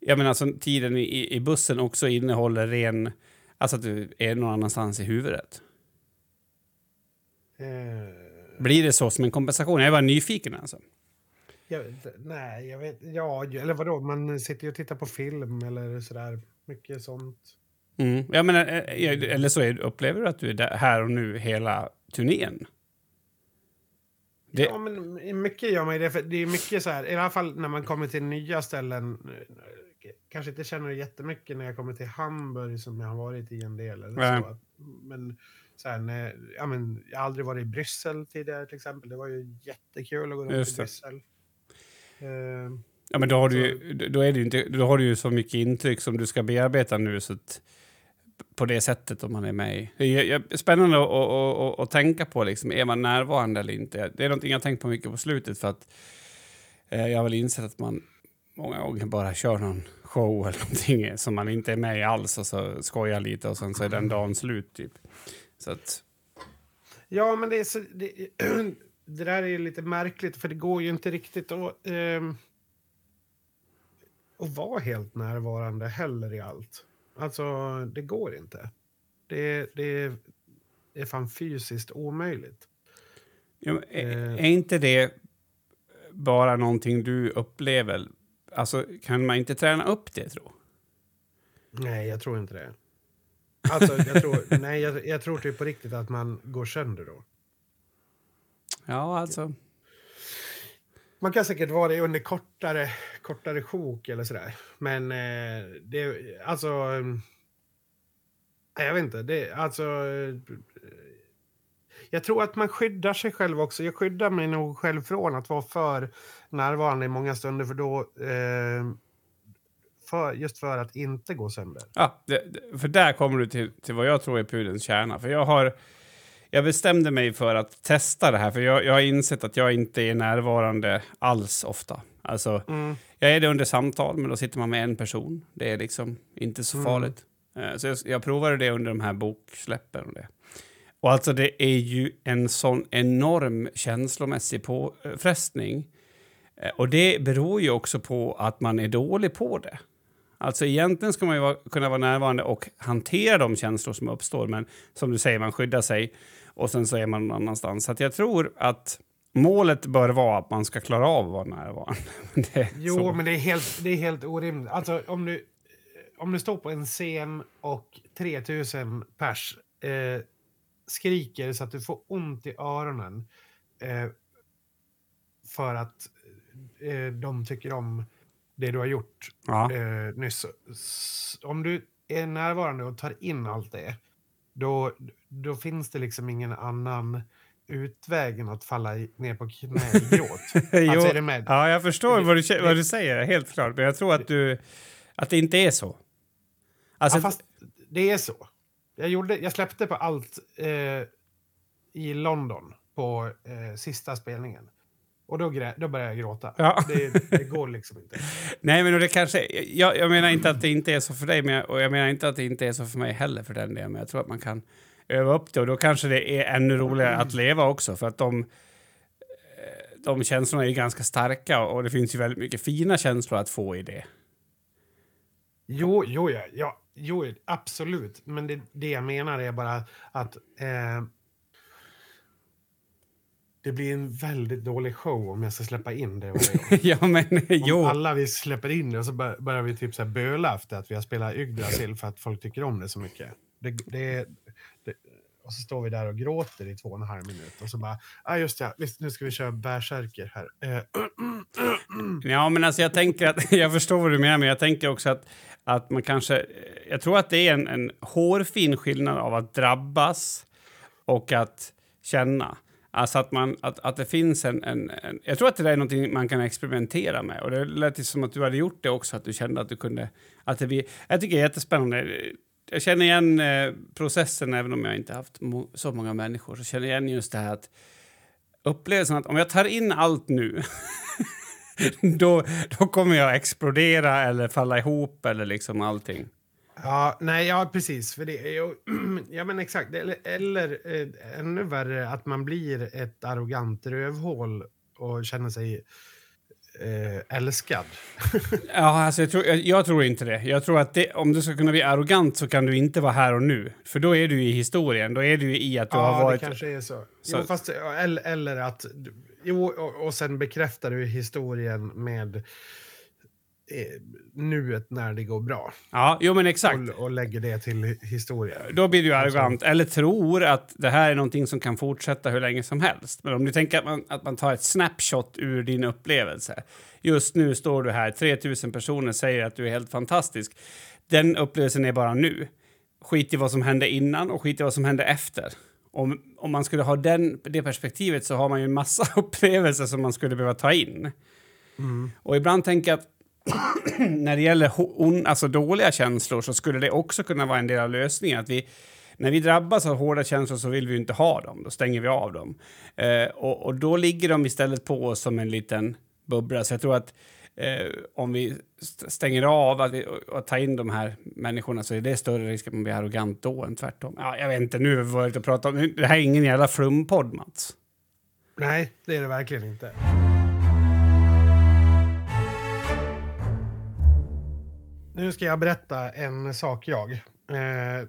S1: jag menar som tiden i, i bussen också innehåller ren, alltså att du är någon annanstans i huvudet?
S2: eh,
S1: Blir det så som en kompensation? Jag är bara nyfiken alltså.
S2: jag vet, nej, jag vet Ja, eller vadå? Man sitter ju och tittar på film eller sådär. Mycket sånt.
S1: Mm. Jag menar, eller så är, upplever du att du är där, här och nu hela turnén? Det,
S2: Ja, men mycket gör man ju det. För det är mycket så här, i alla fall när man kommer till nya ställen. eh, Kanske inte känner det jättemycket när jag kommer till Hamburg som jag har varit i en del. Eller
S1: Nej.
S2: så. Men, så här, när, ja, men jag har aldrig varit i Bryssel tidigare till exempel. Det var ju jättekul att gå runt i. Bryssel. Eh,
S1: ja, men då har, du, ju- då, är det ju inte, då har du ju så mycket intryck som du ska bearbeta nu så att, på det sättet om man är med i. Det är spännande att, att, att, att tänka på, liksom, är man närvarande eller inte? Det är någonting jag har tänkt på mycket på slutet för att eh, jag har väl insett att man många gånger bara kör någon show eller någonting som man inte är med i alls och så skojar lite och sen så är den dagen slut typ. Så att,
S2: Ja, men det, är så, det, det där är ju lite märkligt för det går ju inte riktigt att, eh, att vara helt närvarande heller i allt. Alltså, det går inte. Det, det är fan fysiskt omöjligt.
S1: Ja, är,
S2: Eh.
S1: är inte det bara någonting du upplever? Alltså, kan man inte träna upp det, tro?
S2: Nej, jag tror inte det. Alltså, jag tror, nej, jag, jag tror typ på riktigt att man går sönder då.
S1: Ja, alltså.
S2: Man kan säkert vara det under kortare, kortare sjok eller sådär. Men eh, det, alltså... Eh, jag vet inte. Det, alltså... Eh, jag tror att man skyddar sig själv också. Jag skyddar mig nog själv från att vara för närvarande i många stunder. För då... Eh, för, just för att inte gå sönder.
S1: Ja, det, det, för där kommer du till, till vad jag tror är pudelns kärna. För jag har... Jag bestämde mig för att testa det här, för jag, jag har insett att jag inte är närvarande alls ofta. Alltså,
S2: Mm.
S1: jag är det under samtal, men då sitter man med en person. Det är liksom inte så
S2: Mm.
S1: farligt. Eh, Så jag, jag provade det under de här boksläppen. Och, det. och alltså det är ju en sån enorm känslomässig påfrestning. Eh, Och det beror ju också på att man är dålig på det. Alltså egentligen ska man ju vara, kunna vara närvarande och hantera de känslor som uppstår, men som du säger, man skyddar sig och sen så är man någon annanstans. Så jag tror att målet bör vara att man ska klara av att vara närvarande. det
S2: Jo,
S1: så.
S2: men det är helt, det är helt orimligt. Alltså, om du, om du står på en scen och 3000 pers eh, skriker så att du får ont i öronen eh, för att eh, de tycker om det du har gjort
S1: Ja.
S2: eh, nyss. Om du är närvarande och tar in allt det, då, då finns det liksom ingen annan utväg än att falla ner på knä i gråt. Alltså, är med?
S1: Ja, jag förstår vad du, vad du säger, helt klart. Men jag tror att, du, att det inte är så. Alltså,
S2: ja, fast det är så. Jag, gjorde, jag släppte på allt eh, i London på eh, sista spelningen. Och då, grä, då började jag gråta.
S1: Ja.
S2: Det, det går liksom inte.
S1: Nej, men det kanske... Jag, jag menar inte att det inte är så för dig, men jag, och jag menar inte att det inte är så för mig heller för den delen. Men jag tror att man kan öva upp det och då kanske det är ännu roligare att leva också. För att de, eh, de känslorna är ju ganska starka och det finns ju väldigt mycket fina känslor att få i det.
S2: Jo, jo, ja, ja, jo absolut. Men det, det jag menar är bara att eh, det blir en väldigt dålig show om jag ska släppa in det.
S1: ja, men
S2: Om
S1: jo.
S2: alla vi släpper in det och så bör, börjar vi typ så här böla efter att vi har spelat Yggdrasil för att folk tycker om det så mycket. Det, det, det, och så står vi där och gråter i två och en halv minut och så bara, ja ah, just ja, visst, nu ska vi köra bärsärker här. Eh,
S1: Ja, men alltså jag tänker att, jag förstår vad du menar, men jag tänker också att, att man kanske, jag tror att det är en, en hårfin skillnad av att drabbas och att känna. Alltså att, man, att, att det finns en, en, en, Jag tror att det där är någonting man kan experimentera med. Och det lät som att du hade gjort det också, att du kände att du kunde... Att det blir, jag tycker det är jättespännande. Jag känner igen eh, processen, även om jag inte haft så många människor. Så känner jag igen just det här att upplevelsen att om jag tar in allt nu då, då kommer jag explodera eller falla ihop eller liksom allting.
S2: Ja, nej, ja precis. För det, ja, ja men exakt. Eller, eller eh, ännu värre, att man blir ett arrogant rövhål och känner sig eh, älskad.
S1: ja, alltså jag, tror, jag, jag, tror inte det. Jag tror att det, om du ska kunna bli arrogant så kan du inte vara här och nu. För då är du i historien. Då är du i att du
S2: ja,
S1: har varit...
S2: Ja, det kanske är så. så. Jo, fast, eller, eller att... Jo, och, och sen bekräftar du historien med Eh, nuet när det går bra.
S1: Ja, jo men exakt.
S2: Och, och lägger det till historien.
S1: Då blir du arrogant, eller tror att det här är någonting som kan fortsätta hur länge som helst. Men om du tänker att man, att man tar ett snapshot ur din upplevelse. Just nu står du här, 3000 personer säger att du är helt fantastisk. Den upplevelsen är bara nu. Skit i vad som hände innan och skit i vad som hände efter. Om, om man skulle ha den, det perspektivet så har man ju en massa upplevelser som man skulle behöva ta in. Mm. Och ibland tänker jag att när det gäller on, alltså dåliga känslor så skulle det också kunna vara en del av lösningen. Att vi, när vi drabbas av hårda känslor så vill vi inte ha dem, då stänger vi av dem. Eh, och, och, då ligger de istället på oss som en liten bubbla. Så jag tror att eh, om vi stänger av att vi, och, och tar in de här människorna så är det större risk att man blir arrogant då än tvärtom. Ja, jag vet inte, nu har vi varit och om... Det här är ingen jävla flumpodd, Mats.
S2: Nej, det är det verkligen inte. Nu ska jag berätta en sak jag. Eh,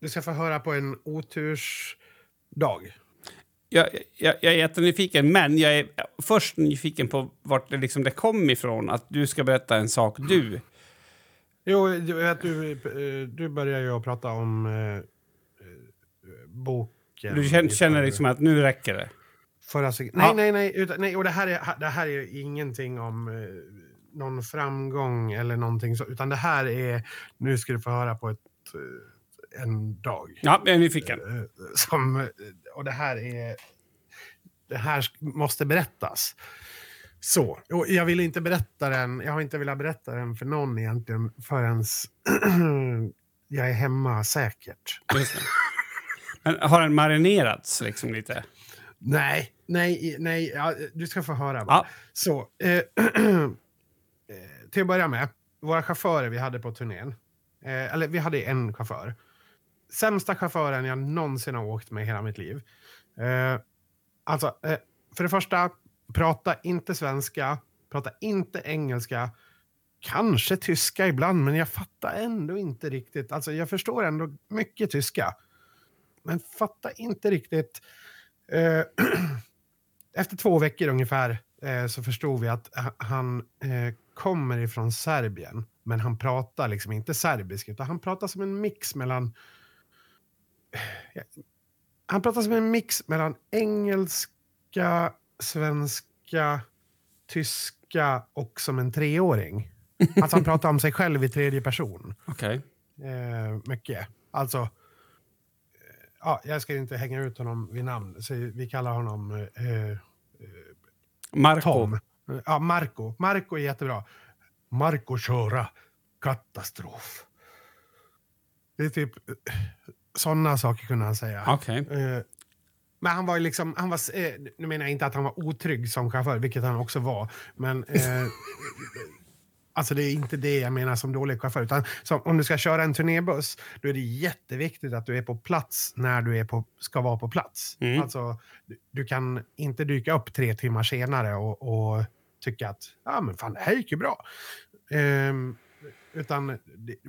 S2: du ska få höra på en otursdag.
S1: Jag, jag, jag är jättenyfiken, men jag är först nyfiken på vart det, liksom det kom ifrån. Att du ska berätta en sak du.
S2: Jo, du, du, du börjar ju att prata om eh, boken.
S1: Du känner, känner liksom att nu räcker det?
S2: Förra, nej, ja. nej, nej, utan, nej. Och det här, är, det här är ingenting om eh, någon framgång eller någonting så, utan det här är, nu ska du få höra på ett, eh, en dag.
S1: Ja, jag är nyfiken. Eh,
S2: som, och det här är, det här måste berättas. Så, och jag vill inte berätta den, jag har inte velat berätta den för någon egentligen förrän jag är hemma säkert.
S1: Men har den marinerats liksom lite?
S2: Nej, nej, nej, ja, du ska få höra. Ja. Så, eh, till att börja med, våra chaufförer vi hade på turnén, eh, eller vi hade en chaufför. Sämsta chauffören jag någonsin har åkt med i hela mitt liv. Eh, alltså, eh, för det första, prata inte svenska, prata inte engelska, kanske tyska ibland, men jag fattar ändå inte riktigt. Alltså, jag förstår ändå mycket tyska, men fattar inte riktigt. Eh, efter två veckor ungefär eh, så förstod vi att han eh, kommer ifrån Serbien, men han pratar liksom inte serbiska, utan han pratar som en mix mellan... Han pratar som en mix mellan engelska, svenska, tyska och som en treåring. Alltså han pratar om sig själv i tredje person.
S1: Okej.
S2: Okay. Eh, mycket. Alltså, eh, ja, jag ska inte hänga ut honom vid namn, så vi kallar honom eh, eh
S1: Marco. Tom.
S2: Ja, Marco. Marco är jättebra. Marco köra, katastrof. Det är typ sådana saker kunde han säga.
S1: Okay.
S2: Uh, men han var liksom, han var, eh, nu menar jag inte att han var otrygg som chaufför, vilket han också var. Men eh, alltså det är inte det jag menar som dålig chaufför. Utan som, om du ska köra en turnébuss, då är det jätteviktigt att du är på plats när du är på, ska vara på plats. Mm. Alltså, du, du, kan inte dyka upp tre timmar senare och, och tycka att ah, men fan, det här gick ju bra. Um, utan,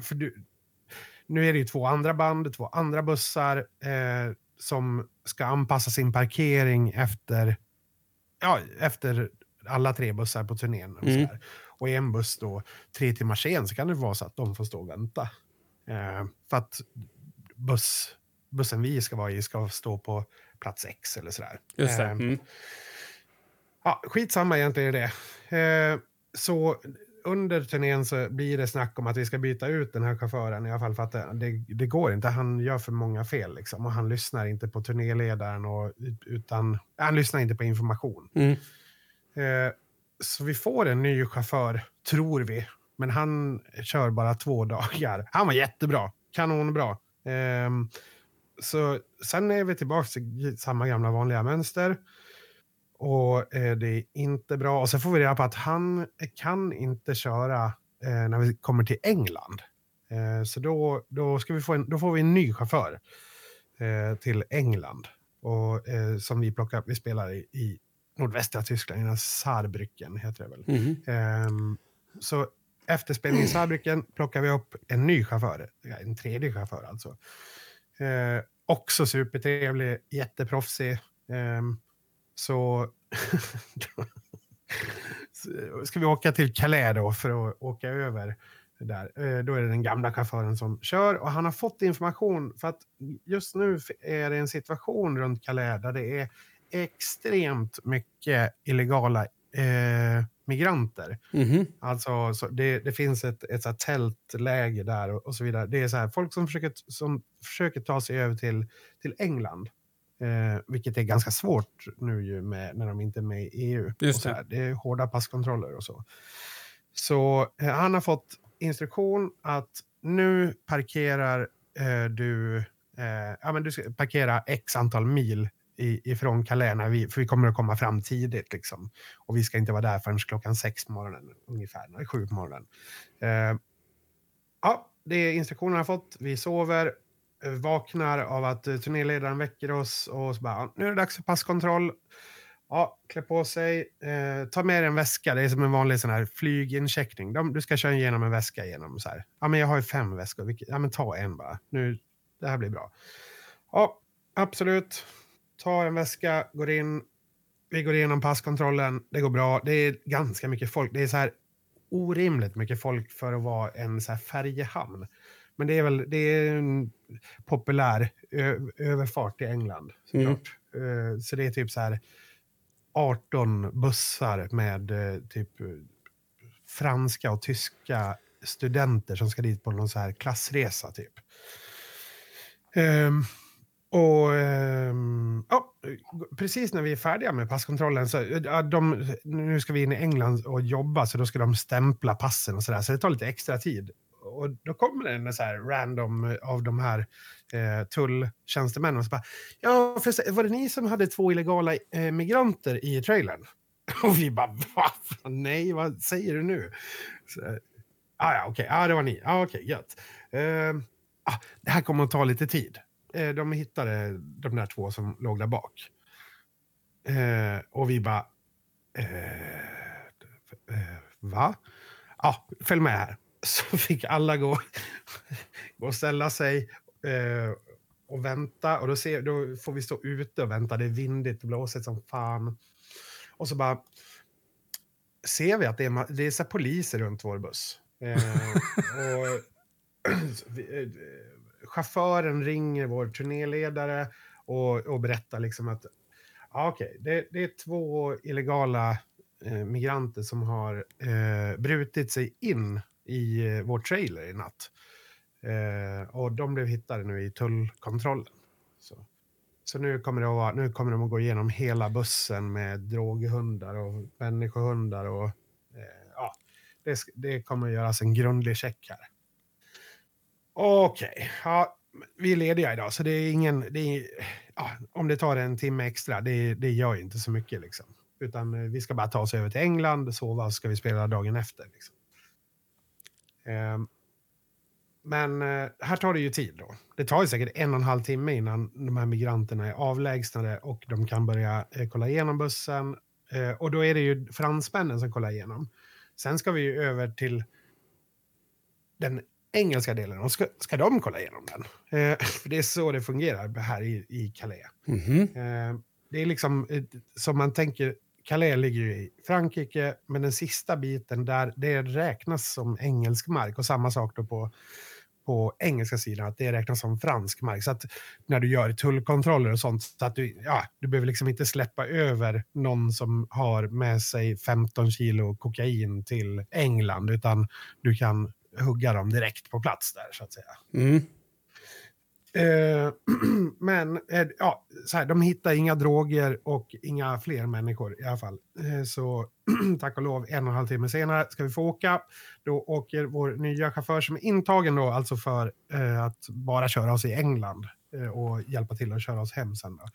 S2: för du, nu är det ju två andra band, två andra bussar eh, som ska anpassa sin parkering efter, ja, efter alla tre bussar på turnén. Mm. Och en buss då tre timmar sen så kan det vara så att de får stå och vänta. Eh, för att buss, bussen vi ska vara i ska stå på plats X eller sådär.
S1: Just det. Ehm, mm.
S2: Ja, skitsamma egentligen det. Eh, så under turnén så blir det snack om att vi ska byta ut den här chauffören i alla fall för att det, det, det går inte. Han gör för många fel liksom och han lyssnar inte på turnéledaren och, utan han lyssnar inte på information.
S1: Mm.
S2: Eh, så vi får en ny chaufför, tror vi. Men han kör bara två dagar. Han var jättebra, kanonbra. Ehm, så sen är vi tillbaka till samma gamla vanliga mönster. Och eh, det är inte bra. Och så får vi reda på att han kan inte köra eh, när vi kommer till England. Eh, så då, då, ska vi få en, då får vi en ny chaufför eh, till England. Och, eh, som vi plockar Vi spelar i, i nordvästra Tyskland, i Saarbrücken heter det väl.
S1: Mhm.
S2: Ehm, så efter spelningen i Saarbrücken plockar vi upp en ny chaufför, en tredje chaufför alltså. Eh, också supertrevlig, jätteproffsig. Ehm, så ska vi åka till Calais då för att åka över där. Eh, då är det den gamla chauffören som kör och han har fått information för att just nu är det en situation runt Calais där det är extremt mycket illegala eh, migranter.
S1: Mhm.
S2: Alltså, så det, det finns ett, ett så här tältläge där och, och så vidare. Det är så här, folk som försöker, som försöker ta sig över till, till England. Eh, vilket är ganska svårt nu ju med, när de inte är med i EU.
S1: Just
S2: och så
S1: det.
S2: det är hårda passkontroller och så. Så eh, han har fått instruktion att nu parkerar eh, du, eh, ja, men du ska parkera x antal mil ifrån Calais, vi, för vi kommer att komma fram tidigt. Liksom. Och vi ska inte vara där förrän klockan sex på morgonen, ungefär, eller sju på morgonen. Eh, ja, det är instruktionerna har fått. Vi sover, eh, vaknar av att eh, turnéledaren väcker oss och så bara, nu är det dags för passkontroll. Ja, klä på sig, eh, ta med dig en väska. Det är som en vanlig sån här flygincheckning. De, du ska köra igenom en väska genom så här. Ja, men jag har ju fem väskor. Vilket, ja, men ta en bara. Nu, det här blir bra. Ja, absolut. Ta en väska, går in. Vi går igenom passkontrollen. Det går bra. Det är ganska mycket folk. Det är så här orimligt mycket folk för att vara en så här färjehamn. Men det är väl det är en populär överfart i England. Såklart. Eh, så det är typ så här 18 bussar med eh, typ franska och tyska studenter som ska dit på någon så här klassresa typ. Ehm, och ehm, ja, precis när vi är färdiga med passkontrollen så ja, de, nu ska vi in i England och jobba så då ska de stämpla passen och sådär så det tar lite extra tid. Och då kommer det en så här random eh, av de här eh, tulltjänstemännen och så bara Ja, förresten, var det ni som hade två illegala eh, migranter i trailern? Och vi bara, va? Nej, vad säger du nu? Så, ah, ja, okej, ah, det var ni. Ah, okej, gött. Eh, ah, det här kommer att ta lite tid. Eh, de hittade de där två som låg där bak. Eh, och vi bara, eh, eh, va? Ja, följ med här. Så fick alla gå, gå och ställa sig och vänta. Och då, ser, då får vi stå ute och vänta. Det är vindigt och blåsigt som fan. Och så bara ser vi att det är, det är poliser runt vår buss. Eh, och vi- chauffören ringer vår turnéledare och, och berättar liksom att ja, okej, det, det är två illegala eh, migranter som har eh, brutit sig in i eh, vår trailer i natt. Eh, och de blev hittade nu i tullkontrollen. Så, så nu, kommer det att vara, nu kommer de att gå igenom hela bussen med droghundar och människohundar. Och, eh, ja, det, det kommer att göras en grundlig check här. Okej, ja, vi är lediga idag så det är ingen... Det är, ja, om det tar en timme extra, det, det gör ju inte så mycket. Liksom. Utan eh, vi ska bara ta oss över till England, sova och så ska vi spela dagen efter. Liksom. Um, men eh, här tar det ju tid då. Det tar ju säkert en och en halv timme innan de här migranterna är avlägsnade och de kan börja eh, kolla igenom bussen. Och då är det ju fransmännen som kollar igenom. Sen ska vi ju över till den engelska delen och ska, ska de kolla igenom den. Eh, för det är så det fungerar här i, i Calais.
S1: Mhm.
S2: Eh, det är liksom, eh, som man tänker, Calais ligger ju i Frankrike, men den sista biten där, det räknas som engelsk mark. Och samma sak då på, på engelska sidan att det räknas som fransk mark. Så att när du gör tullkontroller och sånt, så att du, ja, du behöver liksom inte släppa över någon som har med sig 15 kilo kokain till England, utan du kan hugga dem direkt på plats där så att säga.
S1: Mm.
S2: Eh, men eh, ja, så här, de hittar inga droger och inga fler människor i alla fall. Eh, så tack och lov, en och en halv timme senare ska vi få åka. Då åker vår nya chaufför som är intagen då, alltså för eh, att bara köra oss i England eh, och hjälpa till att köra oss hem sen. Då.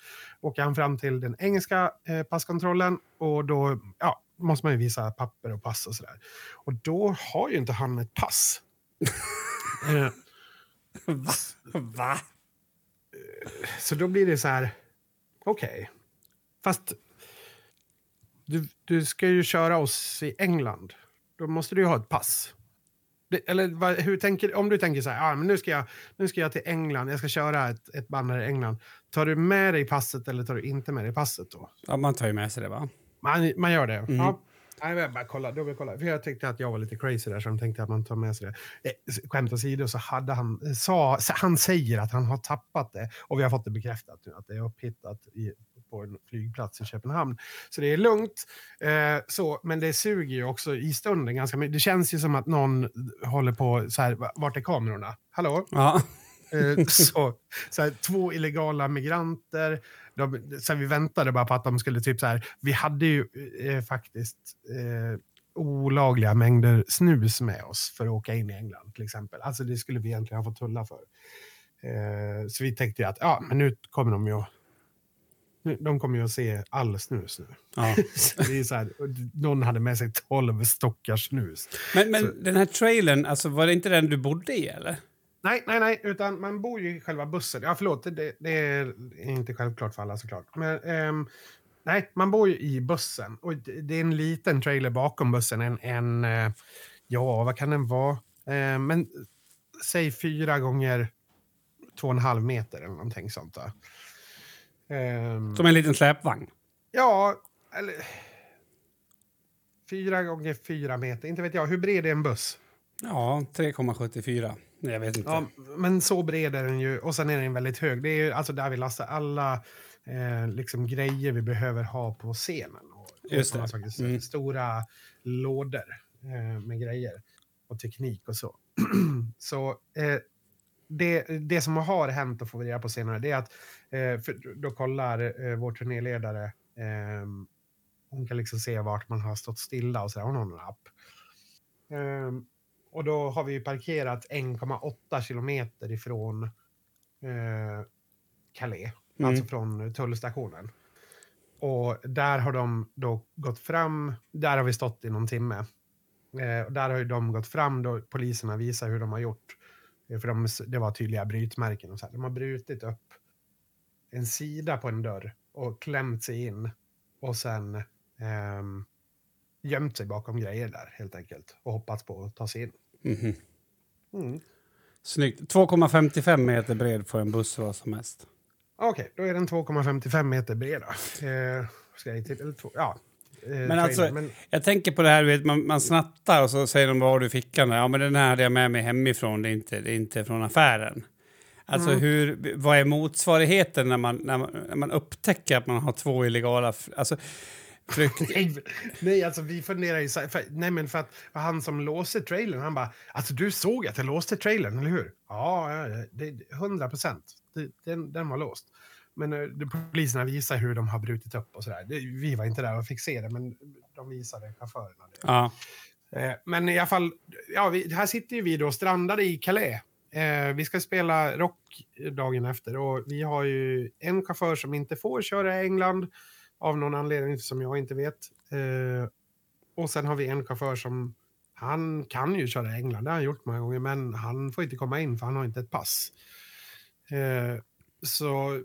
S2: Åker han fram till den engelska eh, passkontrollen och då ja, måste man ju visa papper och pass och sådär. Och då har ju inte han ett pass. Eh,
S1: Va? Va?
S2: Så då blir det så här, okej. Fast du, du ska ju köra oss i England. Då måste du ju ha ett pass. Eller hur tänker, om du tänker så här, ah, men nu, ska jag, nu ska jag till England, jag ska köra ett, ett band här i England. Tar du med dig passet eller tar du inte med dig passet då?
S1: Ja, man tar ju med sig det, va?
S2: Man, man gör det? Ja. Nej, jag bara kolla, då vill kolla. För jag tyckte att jag var lite crazy där, så de tänkte att man tar med sig det. Eh, skämt åsido så hade han, sa, han säger att han har tappat det. Och vi har fått det bekräftat nu, att det är upphittat i, på en flygplats i Köpenhamn. Så det är lugnt. Eh, så, men det suger ju också i stunden ganska mycket. Det känns ju som att någon håller på, så här, vart är kamerorna? Hallå?
S1: Ja.
S2: Eh, så, så här, två illegala migranter. De, här, vi väntade bara på att de skulle typ så här. Vi hade ju eh, faktiskt eh, olagliga mängder snus med oss för att åka in i England till exempel. Alltså det skulle vi egentligen ha fått tulla för. Eh, så vi tänkte att ja, men nu kommer de ju de kommer ju att se all snus nu.
S1: ja.
S2: Det är så här, någon hade med sig 12 stockar snus.
S1: Men, men
S2: Så-
S1: den här trailern, alltså, var det inte den du bodde i, eller?
S2: Nej, nej, nej, utan man bor ju i själva bussen. Ja, förlåt, det, det är inte självklart för alla såklart. Men ehm, nej, man bor ju i bussen. Och det är en liten trailer bakom bussen. En, en eh, ja, vad kan den vara? Eh, men säg fyra gånger två och en halv meter eller någonting sånt. Då. Ehm,
S1: Som en liten släpvagn.
S2: Ja, eller... Fyra gånger fyra meter, inte vet jag. Hur bred är en buss?
S1: Ja, 3,74. Jag vet inte.
S2: Ja, men så bred är den ju. Och sen är den väldigt hög. Det är ju alltså där vi lastar alla eh, liksom grejer vi behöver ha på scenen. Och, och
S1: Just
S2: sådana
S1: det. Mm.
S2: Stora lådor eh, med grejer och teknik och så. så eh, det, det som har hänt och får vi reda på senare det är att eh, för då kollar eh, vår turnéledare eh, hon kan liksom se vart man har stått stilla och så där. Hon har en app. Ehm, och då har vi parkerat 1,8 kilometer ifrån eh, Calais,
S1: Mm.
S2: alltså från tullstationen. Och där har de då gått fram, där har vi stått i någon timme. Eh, och där har ju de gått fram, då poliserna visar hur de har gjort. Eh, För de, det var tydliga brytmärken och så här. De har brutit upp en sida på en dörr och klämt sig in och sen ehm, gömt sig bakom grejer där helt enkelt och hoppats på att ta sig in. Mm.
S1: Snyggt. 2,55 meter bred får en buss vara som mest.
S2: Okej, då är den 2,55 meter bred. då. Eh, ska jag till, eller två, ja. Eh,
S1: Men alltså,
S2: men,
S1: Jag tänker på det här, vet, man, man snattar och så säger de vad har du i fickan? Ja, men den här hade jag med mig hemifrån, det är inte, det är inte från affären. Alltså
S2: Mm.
S1: hur, vad är motsvarigheten när man, när, man, när man upptäcker att man har två illegala... Alltså.
S2: nej, alltså vi funderar ju för, nej men för att han som låste trailern, han bara, alltså du såg att jag låste trailern, eller hur? Ja, det, 100 procent. Den, den var låst. Men de, poliserna visar hur de har brutit upp och sådär. Vi var inte där och fick se det, men de visade chaufförerna det.
S1: Ja.
S2: Eh, Men i alla fall, ja, vi, här sitter ju vi då strandade i Calais. Eh, vi ska spela rock dagen efter och vi har ju en chaufför som inte får köra i England av någon anledning som jag inte vet. Eh, och sen har vi en chaufför som, han kan ju köra i England, det har han gjort många gånger, men han får inte komma in för han har inte ett pass. Eh, så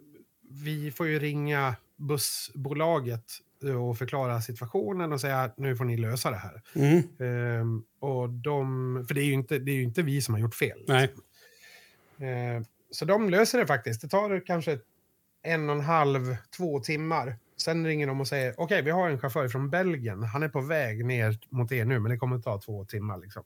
S2: vi får ju ringa bussbolaget och förklara situationen och säga att nu får ni lösa det här.
S1: Mm.
S2: Ehm, och de, för det är, ju inte, det är inte vi som har gjort fel.
S1: Nej.
S2: Ehm, så de löser det faktiskt. Det tar kanske en och en halv, två timmar. Sen ringer de och säger okej, vi har en chaufför från Belgien. Han är på väg ner mot er nu, men det kommer ta två timmar. Liksom.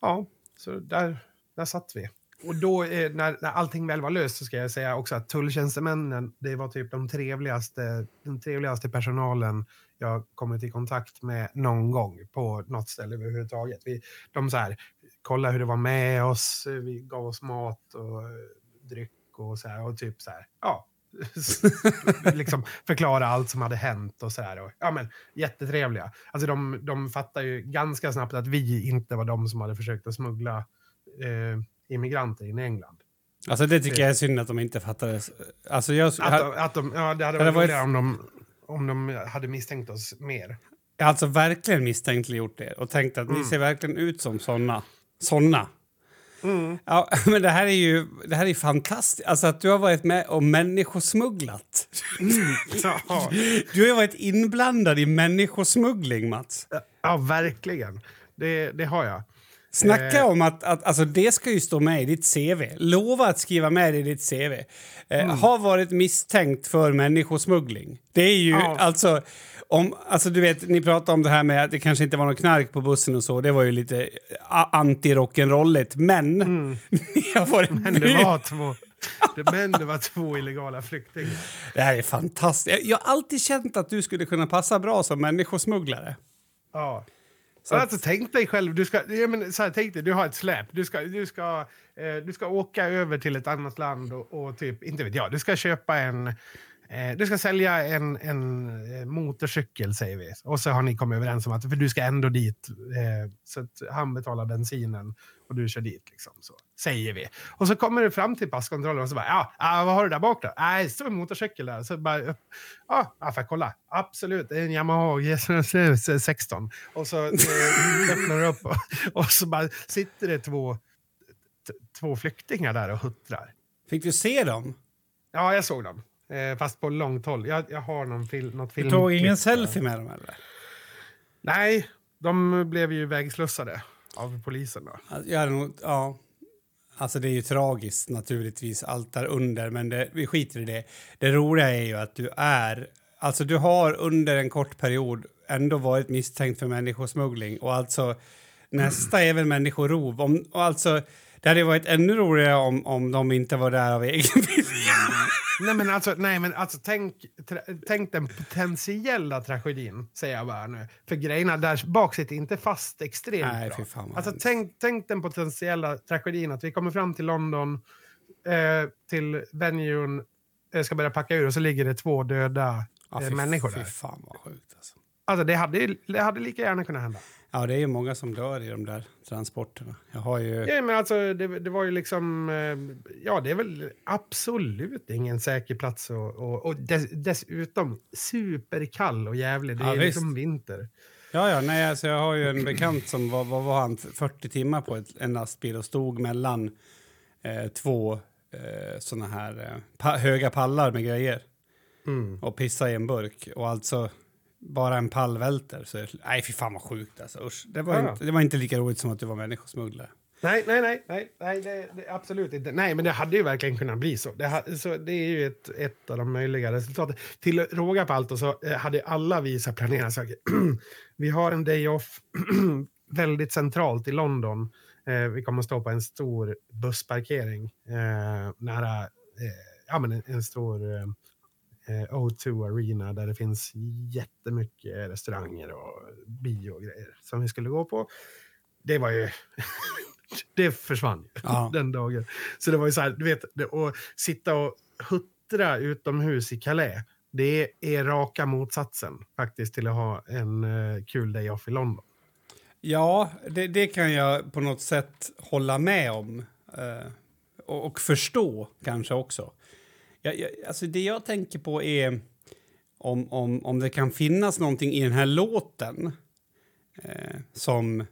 S2: Ja, så där där satt vi. Och då, när, när allting väl var löst, så ska jag säga också att tulltjänstemännen, det var typ de trevligaste, den trevligaste personalen jag kommit i kontakt med någon gång på något ställe överhuvudtaget. Vi, de så här, kollade hur det var med oss, vi gav oss mat och eh, dryck och så här, och typ så här, ja, liksom förklara allt som hade hänt och så här. ja, men, jättetrevliga. Alltså de, de fattar ju ganska snabbt att vi inte var de som hade försökt att smuggla eh, immigranter in i England.
S1: Alltså det tycker jag är synd att de inte fattade. Alltså jag,
S2: att de, att de, ja, det hade varit roligare om de, om de hade misstänkt oss mer.
S1: Alltså verkligen misstänkliggjort er och tänkt att mm. ni ser verkligen ut som såna. Såna. Mm. Ja, men det här är ju det här är fantastiskt. Alltså att du har varit med och människosmugglat. Mm. Ja. Du har varit inblandad i människosmuggling, Mats.
S2: Ja, verkligen. Det, det har jag.
S1: Snacka eh. om att, att alltså det ska ju stå med i ditt CV. Lova att skriva med i ditt CV. Eh, mm. Har varit misstänkt för människosmuggling. Det är ju ja. alltså... Om, alltså du vet, ni pratade om det här med att det kanske inte var någon knark på bussen och så. Det var ju lite anti-rock'n'rolligt. Men... Mm.
S2: men det var två... Men det var två illegala flyktingar.
S1: Det här är fantastiskt. Jag har alltid känt att du skulle kunna passa bra som människosmugglare.
S2: Ja. Så alltså, tänk dig själv, du, ska, ja, men, så här, tänk dig, du har ett släp. Du ska, du, ska, eh, du ska åka över till ett annat land och, och, typ, inte vet jag, du ska köpa en, Eh, du ska sälja en, en eh, motorcykel, säger vi. Och så har ni kommit överens om att för du ska ändå dit. Eh, så att han betalar bensinen och du kör dit. Liksom, så säger vi. Och så kommer du fram till passkontrollen och så bara, ja, ah, vad har du där bak då? Nej, det står en motorcykel där. Så bara, ja, ah, får jag kolla? Absolut, det är en Yamaha GS16. Och så eh, öppnar du upp och, och så bara sitter det två, två flyktingar där och huttrar.
S1: Fick du se dem?
S2: Ja, jag såg dem. Eh, fast på långt håll. Jag, jag har någon fil, något film.
S1: Du tog ingen selfie med dem eller?
S2: Nej, de blev ju vägslussade av polisen. Då.
S1: Ja, nog, ja. Alltså det är ju tragiskt naturligtvis, allt där under, men det, vi skiter i det. Det roliga är ju att du är, alltså du har under en kort period ändå varit misstänkt för människosmuggling och alltså nästa är väl människorov. Om, och alltså, det hade varit ännu roligare om, om de inte var där av egen vilja.
S2: Nej, men alltså, nej, men alltså tänk, tänk den potentiella tragedin, säger jag bara nu. För grejerna där bak sitter inte fast extremt nej, bra. Fan, alltså, tänk, tänk den potentiella tragedin att vi kommer fram till London, eh, till venuen, eh, ska börja packa ur och så ligger det två döda ja, eh, människor där. Fy
S1: fan vad sjukt alltså.
S2: Alltså det hade, det hade lika gärna kunnat hända.
S1: Ja, det är ju många som dör i de där transporterna. Jag har ju...
S2: Ja, men alltså, det, det var ju liksom... Eh, ja, det är väl absolut ingen säker plats. Och, och, och dess, dessutom superkall och jävlig. Det ja, är visst. liksom vinter.
S1: Ja, ja, nej, alltså jag har ju en bekant som var, var, var han 40 timmar på ett, en lastbil och stod mellan eh, två eh, såna här eh, pa höga pallar med grejer. Mm. Och pissa i en burk. Och alltså bara en pall välter. Så, nej, fy fan vad sjukt alltså. Usch. Det, var ja. inte, det var inte lika roligt som att du var människosmugglare.
S2: Nej, nej, nej, nej, nej det, absolut inte. Nej, men det hade ju verkligen kunnat bli så. Det, så det är ju ett, ett av de möjliga resultaten. Till råga på allt och så eh, hade alla vi så planerat saker. vi har en day off väldigt centralt i London. Eh, vi kommer att stå på en stor bussparkering eh, nära eh, ja, men en, en stor eh, O2 Arena där det finns jättemycket restauranger och bio och grejer som vi skulle gå på. Det var ju... det försvann ja. den dagen. Så det var ju så här, du vet, att sitta och huttra utomhus i Calais, det är raka motsatsen faktiskt till att ha en uh, kul day off i London.
S1: Ja, det, det, kan jag på något sätt hålla med om. Uh, och, och, förstå kanske också. Jag, jag, alltså det jag tänker på är om, om, om det kan finnas någonting i den här låten eh, som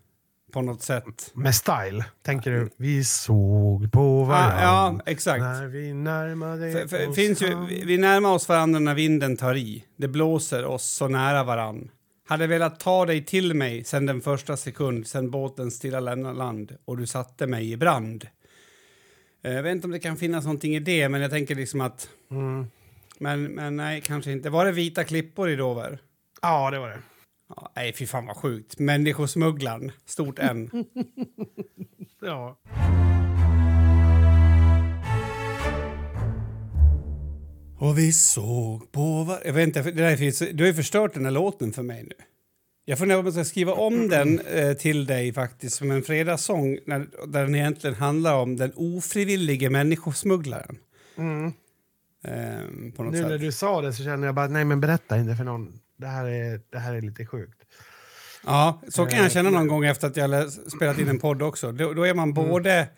S1: på något sätt...
S2: Med style, tänker du? Vi såg på varandra
S1: ja, exakt.
S2: när vi närmade för, för,
S1: oss finns ju, Vi närmar oss varandra när vinden tar i. Det blåser oss så nära varann. Hade velat ta dig till mig sen den första sekund sen båten stilla lämnade land och du satte mig i brand. Eh, jag vet inte om det kan finnas någonting i det, men jag tänker liksom att... Mm. Men, men nej, kanske inte. Var det vita klippor i Dover?
S2: Ja, det var det.
S1: Ja, nej, fy fan vad sjukt. Människosmugglaren, stort N.
S2: ja.
S1: Och vi såg på var... Jag vet inte, det där är, du har ju förstört den här låten för mig nu. Jag funderar på om jag ska skriva om den eh, till dig faktiskt som en fredagssång när, där den egentligen handlar om den ofrivillige människosmugglaren.
S2: Mm.
S1: Eh, på något
S2: Nu
S1: sätt.
S2: när du sa det så känner jag bara, nej men berätta inte för någon. Det här är, det här är lite sjukt.
S1: Ja, så kan jag
S2: Eh,
S1: känna någon gång efter att jag spelat in en podd också. Då, då är man både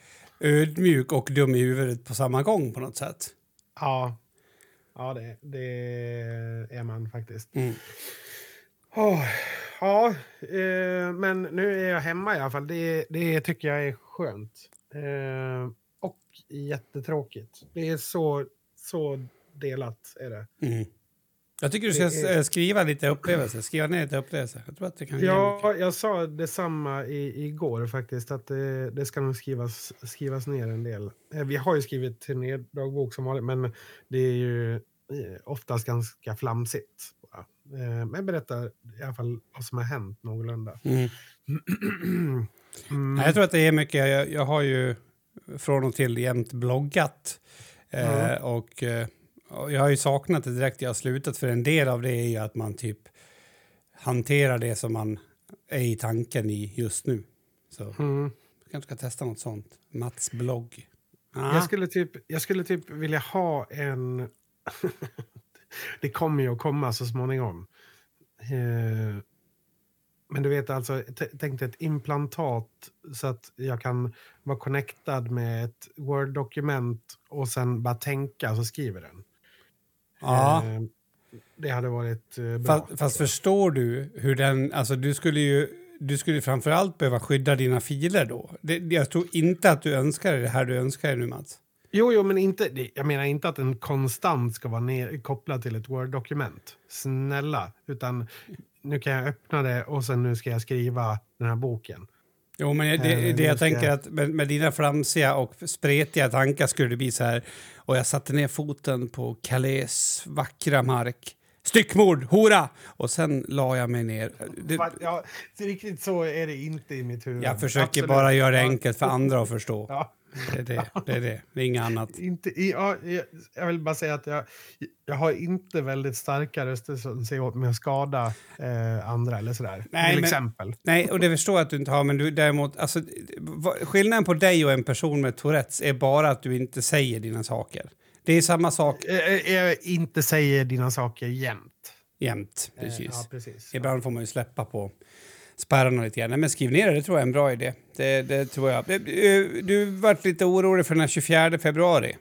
S1: ödmjuk och dum i huvudet på samma gång på något sätt.
S2: Ja, ja det, det är man faktiskt.
S1: Mm.
S2: Åh, ja, eh, men nu är jag hemma i alla fall. Det, det tycker jag är skönt. Eh, och jättetråkigt. Det är så, så delat. Är det.
S1: Mm. Jag tycker du ska
S2: är-
S1: eh, skriva lite upplevelser. Skriva ner lite upplevelser. Jag tror att det kan.
S2: Ja, jag sa detsamma i, igår faktiskt. Att det, det ska nog skrivas, skrivas ner en del. Eh, Vi har ju skrivit turnédagbok som vanligt, men det är ju eh, oftast ganska flamsigt. Eh, Men berättar i alla fall vad som har hänt någorlunda.
S1: Mm.
S2: Mm.
S1: Jag tror att det är mycket. Jag, jag har ju från och till jämt bloggat. Eh,
S2: Ja.
S1: och, eh, och jag har ju saknat det direkt jag har slutat. För en del av det är ju att man typ hanterar det som man är i tanken i just nu. Så
S2: Mm.
S1: jag kanske ska testa något sånt. Mats blogg. Ah.
S2: Jag, skulle typ, jag skulle typ vilja ha en... det kommer ju att komma så småningom. Eh, Men du vet alltså, tänk dig ett implantat så att jag kan vara connectad med ett Word-dokument och sen bara tänka så skriver den.
S1: ja.
S2: Eh, Det hade varit eh, bra.
S1: Fast, fast förstår du hur den... Alltså du skulle ju du skulle framförallt behöva skydda dina filer då. Det, jag tror inte att du önskar det här du önskar nu, Mats.
S2: Jo, jo, men inte, det- jag menar inte att den konstant ska vara ner, kopplad till ett Word-dokument. Snälla. Utan nu kan jag öppna det och sen nu ska jag skriva den här boken.
S1: Jo, men det,
S2: Eh,
S1: det
S2: nu
S1: jag tänker att med, med dina flamsiga och spretiga tankar skulle det bli så här. Och jag satte ner foten på Calais vackra mark. Styckmord, hora! Och sen la jag mig ner. Det,
S2: ja, riktigt så är det inte i mitt huvud.
S1: jag försöker
S2: Absolut.
S1: bara göra det enkelt för andra att förstå.
S2: Ja,
S1: Det är det. Det är det. Det är inget annat.
S2: inte, jag, jag vill bara säga att jag, jag har inte väldigt starka röster som säger åt mig att skada eh, andra eller sådär.
S1: Nej,
S2: till
S1: men-
S2: exempel.
S1: Nej, och det förstår jag att du inte har, men du däremot... Alltså, skillnaden på dig och en person med Tourettes är bara att du inte säger dina saker. Det är samma sak
S2: Eh, jag inte säger dina saker jämt.
S1: jämt.
S2: Eh,
S1: Precis.
S2: Ja, precis.
S1: Ibland får man ju släppa på spärrarna lite grann. Nej, Men skriv ner det, det tror jag är en bra idé. Det, det tror jag. Eh, Du vart lite orolig för den här 24 februari.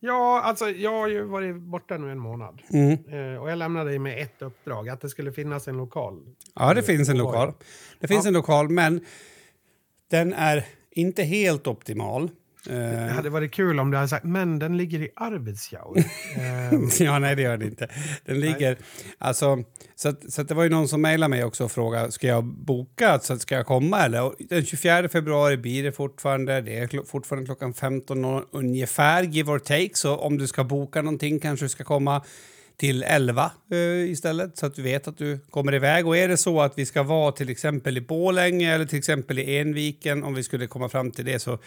S2: Ja, alltså jag har ju varit borta nu en månad.
S1: Mm.
S2: Eh, och jag lämnade med ett uppdrag, att det skulle finnas en lokal.
S1: Ja, det finns en lokal. Det finns
S2: Ja.
S1: en lokal, men den är inte helt optimal. Eh,
S2: Det hade varit kul om du hade sagt, men den ligger i Arvidsjaur. eh,
S1: ja, nej det gör det inte. Den ligger... Alltså, så att, så att det var ju någon som mejlade mig också och frågade ska jag boka, så att ska jag komma eller? Och den 24 februari blir det fortfarande. Det är fortfarande klockan 15 och ungefär, give or take. Så om du ska boka någonting kanske du ska komma till 11 eh, istället så att du vet att du kommer iväg. Och är det så att vi ska vara till exempel i Borlänge eller till exempel i Enviken, om vi skulle komma fram till det så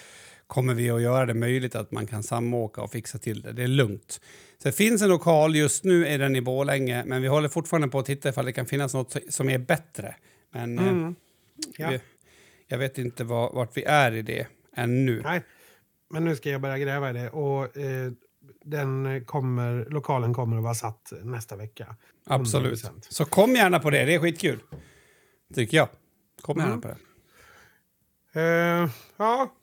S1: kommer vi att göra det möjligt att man kan samåka och fixa till det. Det är lugnt. Så det finns en lokal, just nu är den i Borlänge, men vi håller fortfarande på att titta ifall det kan finnas något som är bättre. Men eh,
S2: mm. Ja.
S1: vi, jag vet inte var, vart vi är i det ännu.
S2: Nej, men nu ska jag börja gräva i det. Och eh, den kommer, lokalen kommer att vara satt nästa vecka.
S1: Absolut.
S2: 100%.
S1: Så kom gärna på det, det är skitkul. Tycker jag. Kom gärna
S2: Mm.
S1: på det.
S2: Eh, ja,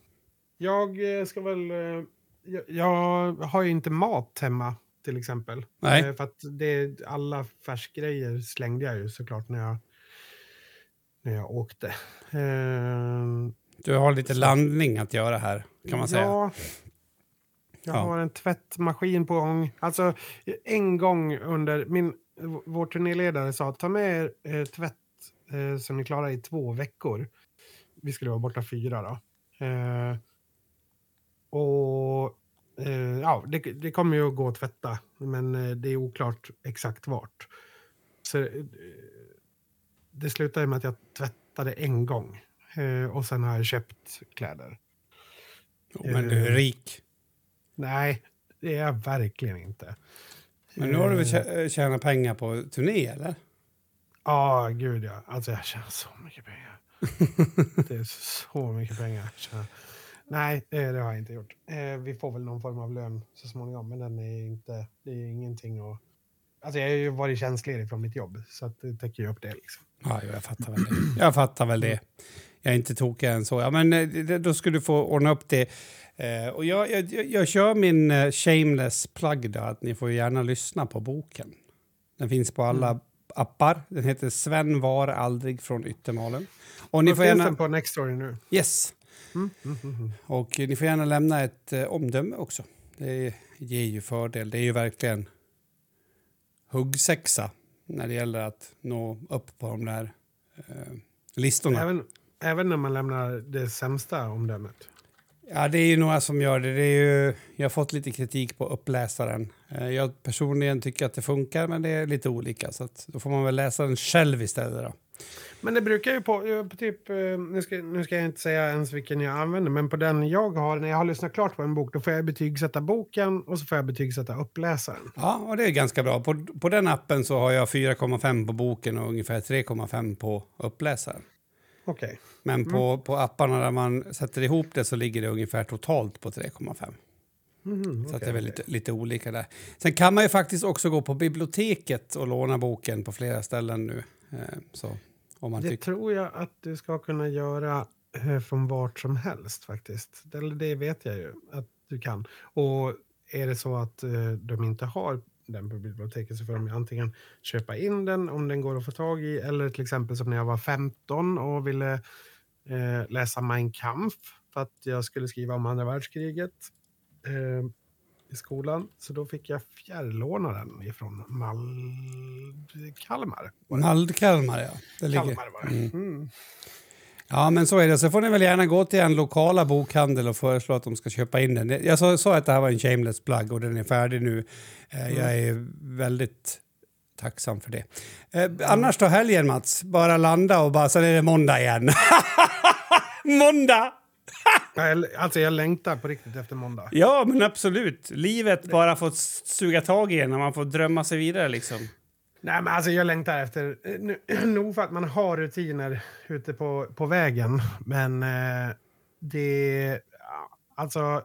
S2: jag eh, ska väl... Eh, jag, jag har ju inte mat hemma till exempel.
S1: Nej.
S2: Eh, för att det, alla färskgrejer slängde jag ju såklart när jag, när jag åkte. Eh,
S1: Du har lite
S2: Så-
S1: landning att göra här, kan man säga.
S2: Ja. Jag
S1: Ja.
S2: har en tvättmaskin på gång. Alltså, en gång under... Min, vår turnéledare sa ta med er eh, tvätt eh, som ni klarar i två veckor. Vi skulle vara borta fyra då. Eh, och eh, ja, det, det kommer ju att gå att tvätta, men eh, det är oklart exakt vart. Så eh, det slutade med att jag tvättade en gång. Eh, och sen har jag köpt kläder.
S1: Jo, men du är rik.
S2: Nej, Det är jag verkligen inte.
S1: Men nu har du väl
S2: Eh,
S1: tjä- tjänat pengar på turné, eller?
S2: Ja, gud ja. Alltså jag tjänar så mycket pengar. det är så mycket pengar. Nej, det, har jag inte gjort. Eh, vi får väl någon form av lön så småningom, men den är inte, det är ingenting att... Alltså jag har ju varit tjänstledig från mitt jobb, så att det täcker ju upp det. Liksom.
S1: Ja, jag fattar väl det. Jag fattar väl det. Jag är inte tokig än så. Ja, men eh, då ska du få ordna upp det. Eh, och jag, jag, jag- kör min shameless plug då, att ni får gärna lyssna på boken. Den finns på alla appar. Den heter Sven var aldrig från Yttermalen. Och ni
S2: Ni
S1: får
S2: finns
S1: gärna...
S2: den på Nextory nu?
S1: Yes.
S2: Mm, mm.
S1: Och ni får gärna lämna ett eh, omdöme också. Det ger ju fördel. Det är ju verkligen huggsexa när det gäller att nå upp på de där eh, listorna.
S2: Även, även när man lämnar det sämsta omdömet.
S1: Ja, det är ju några som gör det. det är ju, jag har fått lite kritik på uppläsaren. Eh, Jag personligen tycker att det funkar, men det är lite olika. Så att då får man väl läsa den själv istället. Då.
S2: Men det brukar ju på, på typ, eh, nu ska, nu ska jag inte säga ens vilken jag använder, men på den jag har, när jag har lyssnat klart på en bok, då får jag betygsätta boken och så får jag betygsätta uppläsaren.
S1: Ja, och det är ganska bra. På, på den appen så har jag 4,5 på boken och ungefär 3,5 på uppläsaren.
S2: Okej.
S1: Men på, på apparna där man sätter ihop det så ligger det ungefär totalt på 3,5.
S2: Mhm,
S1: Så att det är väl lite, lite olika där. Sen kan man ju faktiskt också gå på biblioteket och låna boken på flera ställen nu. Eh, så, om man
S2: Det tror jag att du ska kunna göra eh, från vart som helst faktiskt. Eller det vet jag ju att du kan. Och är det så att eh, de inte har den på biblioteket så får de antingen köpa in den om den går att få tag i eller till exempel som när jag var 15 och ville eh, läsa Mein Kampf för att jag skulle skriva om andra världskriget eh, i skolan. Så då fick jag fjärrlåna den ifrån Mal Kalmar.
S1: Naldkalmar, ja. Det ligger.
S2: Kalmar var det. Mm.
S1: Ja, men så är det. Så får ni väl gärna gå till en lokala bokhandel och föreslå att de ska köpa in den. Jag sa, sa att det här var en shameless plug och den är färdig nu. Eh, Jag är väldigt tacksam för det. Eh, annars då helgen, Mats? Bara landa och bara, sen är det måndag igen. måndag!
S2: Alltså jag längtar på riktigt efter måndag.
S1: Ja, men absolut. Livet bara får suga tag i en och man får drömma sig vidare liksom.
S2: Nej, men alltså jag längtar efter... eh, Nu, nog för att man har rutiner ute på, på vägen, men eh, det... Alltså,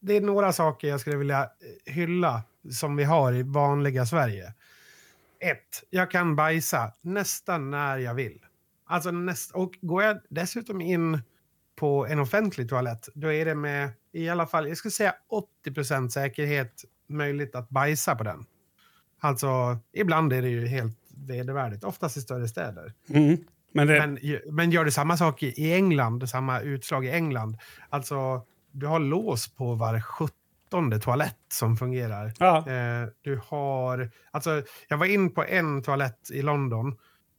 S2: det är några saker jag skulle vilja eh, hylla som vi har i vanliga Sverige. Ett, jag kan bajsa nästan när jag vill. Alltså näst, och går jag dessutom in på en offentlig toalett, då är det med i alla fall, jag skulle säga 80% säkerhet möjligt att bajsa på den. Alltså, ibland är det ju helt vedervärdigt, oftast i större städer.
S1: Mm. Men det,
S2: Men, men gör det samma sak i England, samma utslag i England. Alltså, du har lås på var sjuttonde toalett som fungerar.
S1: ja.
S2: Eh, du har... Alltså, jag var in på en toalett i London.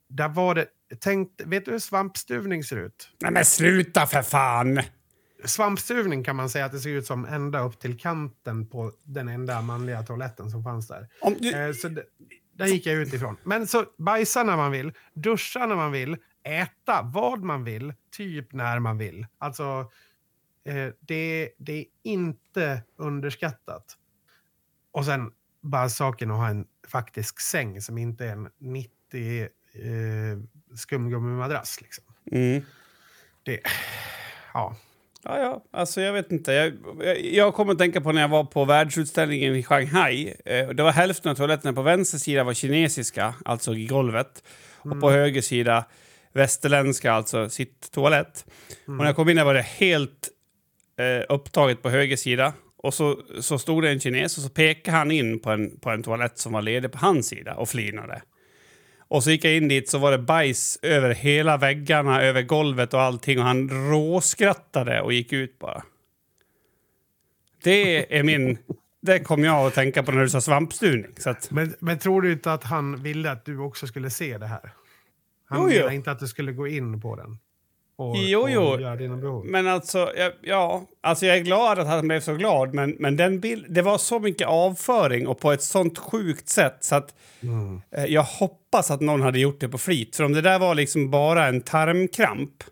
S2: Där var det... Tänk, vet du hur svampstuvning ser ut?
S1: Nej, men sluta för fan!
S2: Svampstuvning kan man säga att det ser ut som ända upp till kanten på den enda manliga toaletten som fanns där.
S1: Om du,
S2: Eh, så d- där gick jag ut ifrån. Men så bajsa när man vill, duscha när man vill, äta vad man vill, typ när man vill. Alltså, eh, det, det är inte underskattat. Och sen bara saken att ha en faktisk säng som inte är en 90 eh, skumgummimadrass. Liksom.
S1: mm.
S2: Det, ja.
S1: Ja, ja, alltså jag vet inte. Jag, jag, jag kommer att tänka på när jag var på världsutställningen i Shanghai. Eh, det var hälften av toaletterna på vänster sida var kinesiska, alltså i golvet. Och på höger sida västerländska, alltså sitt toalett. Och när jag kom in där var det helt eh, upptaget på höger sida. Och så, så stod det en kines och så pekade han in på en, på en toalett som var ledig på hans sida och flinade. Och så gick jag in dit så var det bajs över hela väggarna, över golvet och allting. Och han råskrattade och gick ut bara. Det är min... Det kom jag att tänka på när du sa svampstuvning. Att,
S2: Men, men tror du inte att han ville att du också skulle se det här? Han
S1: Jo, jo.
S2: ville inte att du skulle gå in på den.
S1: Jo, jo.
S2: dina behov.
S1: men alltså, ja, ja, alltså jag är glad att han blev så glad. Men, men den bild, det var så mycket avföring och på ett sånt sjukt sätt så att
S2: Mm.
S1: eh, jag hoppas att någon hade gjort det på flit. För om det där var liksom bara en tarmkramp,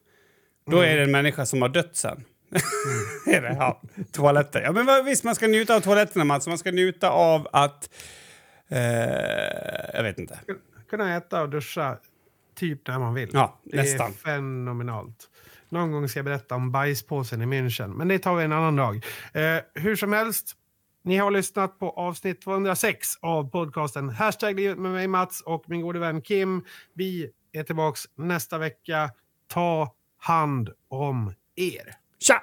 S1: då är det en människa som har dött sen. är det? Ja, toaletter. Ja, men visst, man ska njuta av toaletterna, Mats. Man ska njuta av att... Eh, jag vet inte.
S2: Kunna äta och duscha typ när man vill.
S1: Ja,
S2: det
S1: nästan.
S2: är fenomenalt. Någon gång ska jag berätta om bajspåsen i München, men det tar vi en annan dag. Eh, hur som helst, ni har lyssnat på avsnitt 206 av podcasten Hashtag livet med mig Mats och min gode vän Kim. Vi är tillbaks nästa vecka. Ta hand om er.
S1: Tja!